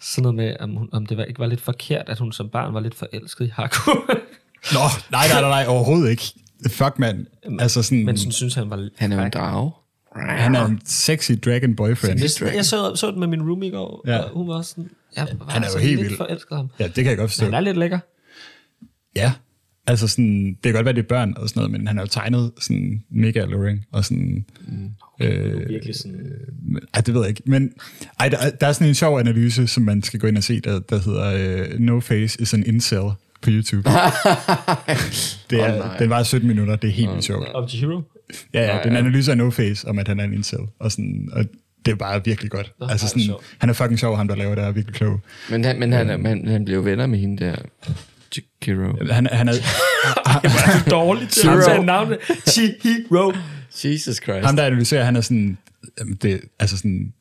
sådan noget med, om, hun, om det var, ikke var lidt forkert, at hun som barn var lidt forelsket i Haku. (laughs) Nå, nej, nej, nej, nej, overhovedet ikke. Fuck, mand. Altså sådan, Men sådan synes han var... Han er jo en drage. han er en sexy dragon boyfriend. Det, jeg så, så den med min roomie i går, Ja. og hun var sådan... Jeg var Han er jo helt lidt vild. forelsket ham. Ja, det kan jeg godt forstå. Han er lidt lækker. Ja. Altså sådan, det kan godt være, det er børn og sådan noget, men han er jo tegnet sådan mega alluring, og sådan... Øh, Virkelig sådan... ej, det ved jeg ikke. Men ej, der, der er sådan en sjov analyse, som man skal gå ind og se, der, der hedder øh, No Face is an Incel på YouTube. (laughs) det er, nej. den var 17 minutter, det er helt vildt sjovt. Om Chihiro? Ja, ja, det er en analyse af No Face, om at han er en incel, og, sådan, og det er bare virkelig godt. Nå, altså sådan, sjovt. han er fucking sjov, ham der laver det, er virkelig klog. Men han, men han, er- han, han blev venner med hende der. Chikiro. Han, han er, Det er dårligt til at tage navnet. Chihiro. Jesus Christ. ham der analyserer, han er sådan, det, altså sådan,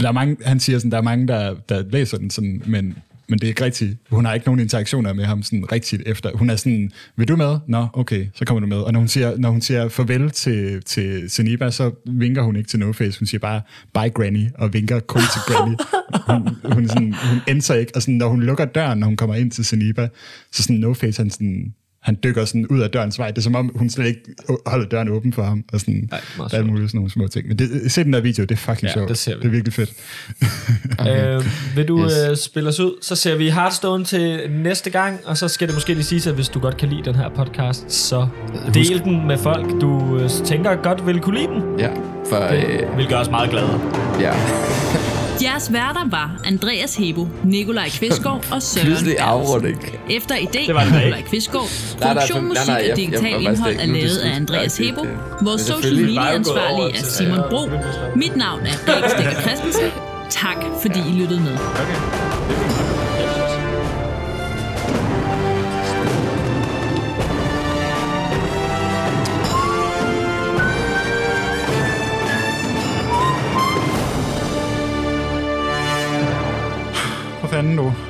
der er mange, han siger sådan, der er mange, der, der læser den sådan, men, men det er ikke rigtigt. Hun har ikke nogen interaktioner med ham sådan rigtigt efter. Hun er sådan, vil du med? Nå, okay, så kommer du med. Og når hun siger, når hun siger farvel til, til Zeniba, så vinker hun ikke til No Face. Hun siger bare, bye Granny, og vinker kun til Granny. Hun, hun, sådan, hun enter ikke, og sådan, når hun lukker døren, når hun kommer ind til Zeniba, så sådan No Face, han sådan, han dykker sådan ud af dørens vej. Det er som om, hun slet ikke holder døren åben for ham. Og sådan, Ej, meget der er mulige sådan nogle små ting. Men det, se den der video, det er fucking Ja, sjovt. det ser vi. det er virkelig fedt. (laughs) Okay. Øh, vil du Yes. øh, spille os ud, så ser vi Hearthstone til næste gang, og så skal det måske lige sige, at hvis du godt kan lide den her podcast, så del den med folk, du øh, tænker godt vil kunne lide den. Ja, for... Øh, vil gøre os meget glade. ja. (laughs) Jeres værter var Andreas Hebo, Nikolaj Kvistgaard og Søren Pludselig afrunding. Efter idé Det var det da Nikolaj ikke. Kvistgaard. Nej, nej, Produktion, nej, musik nej, og digital indhold er lavet af. Andreas Hebo. Vores social selvfølgelig. media Vi var jo gået ansvarlige over er Simon Bro. Mit navn er Rikke Stikker Christensen. tak fordi I lyttede med. Okay. fanden nu?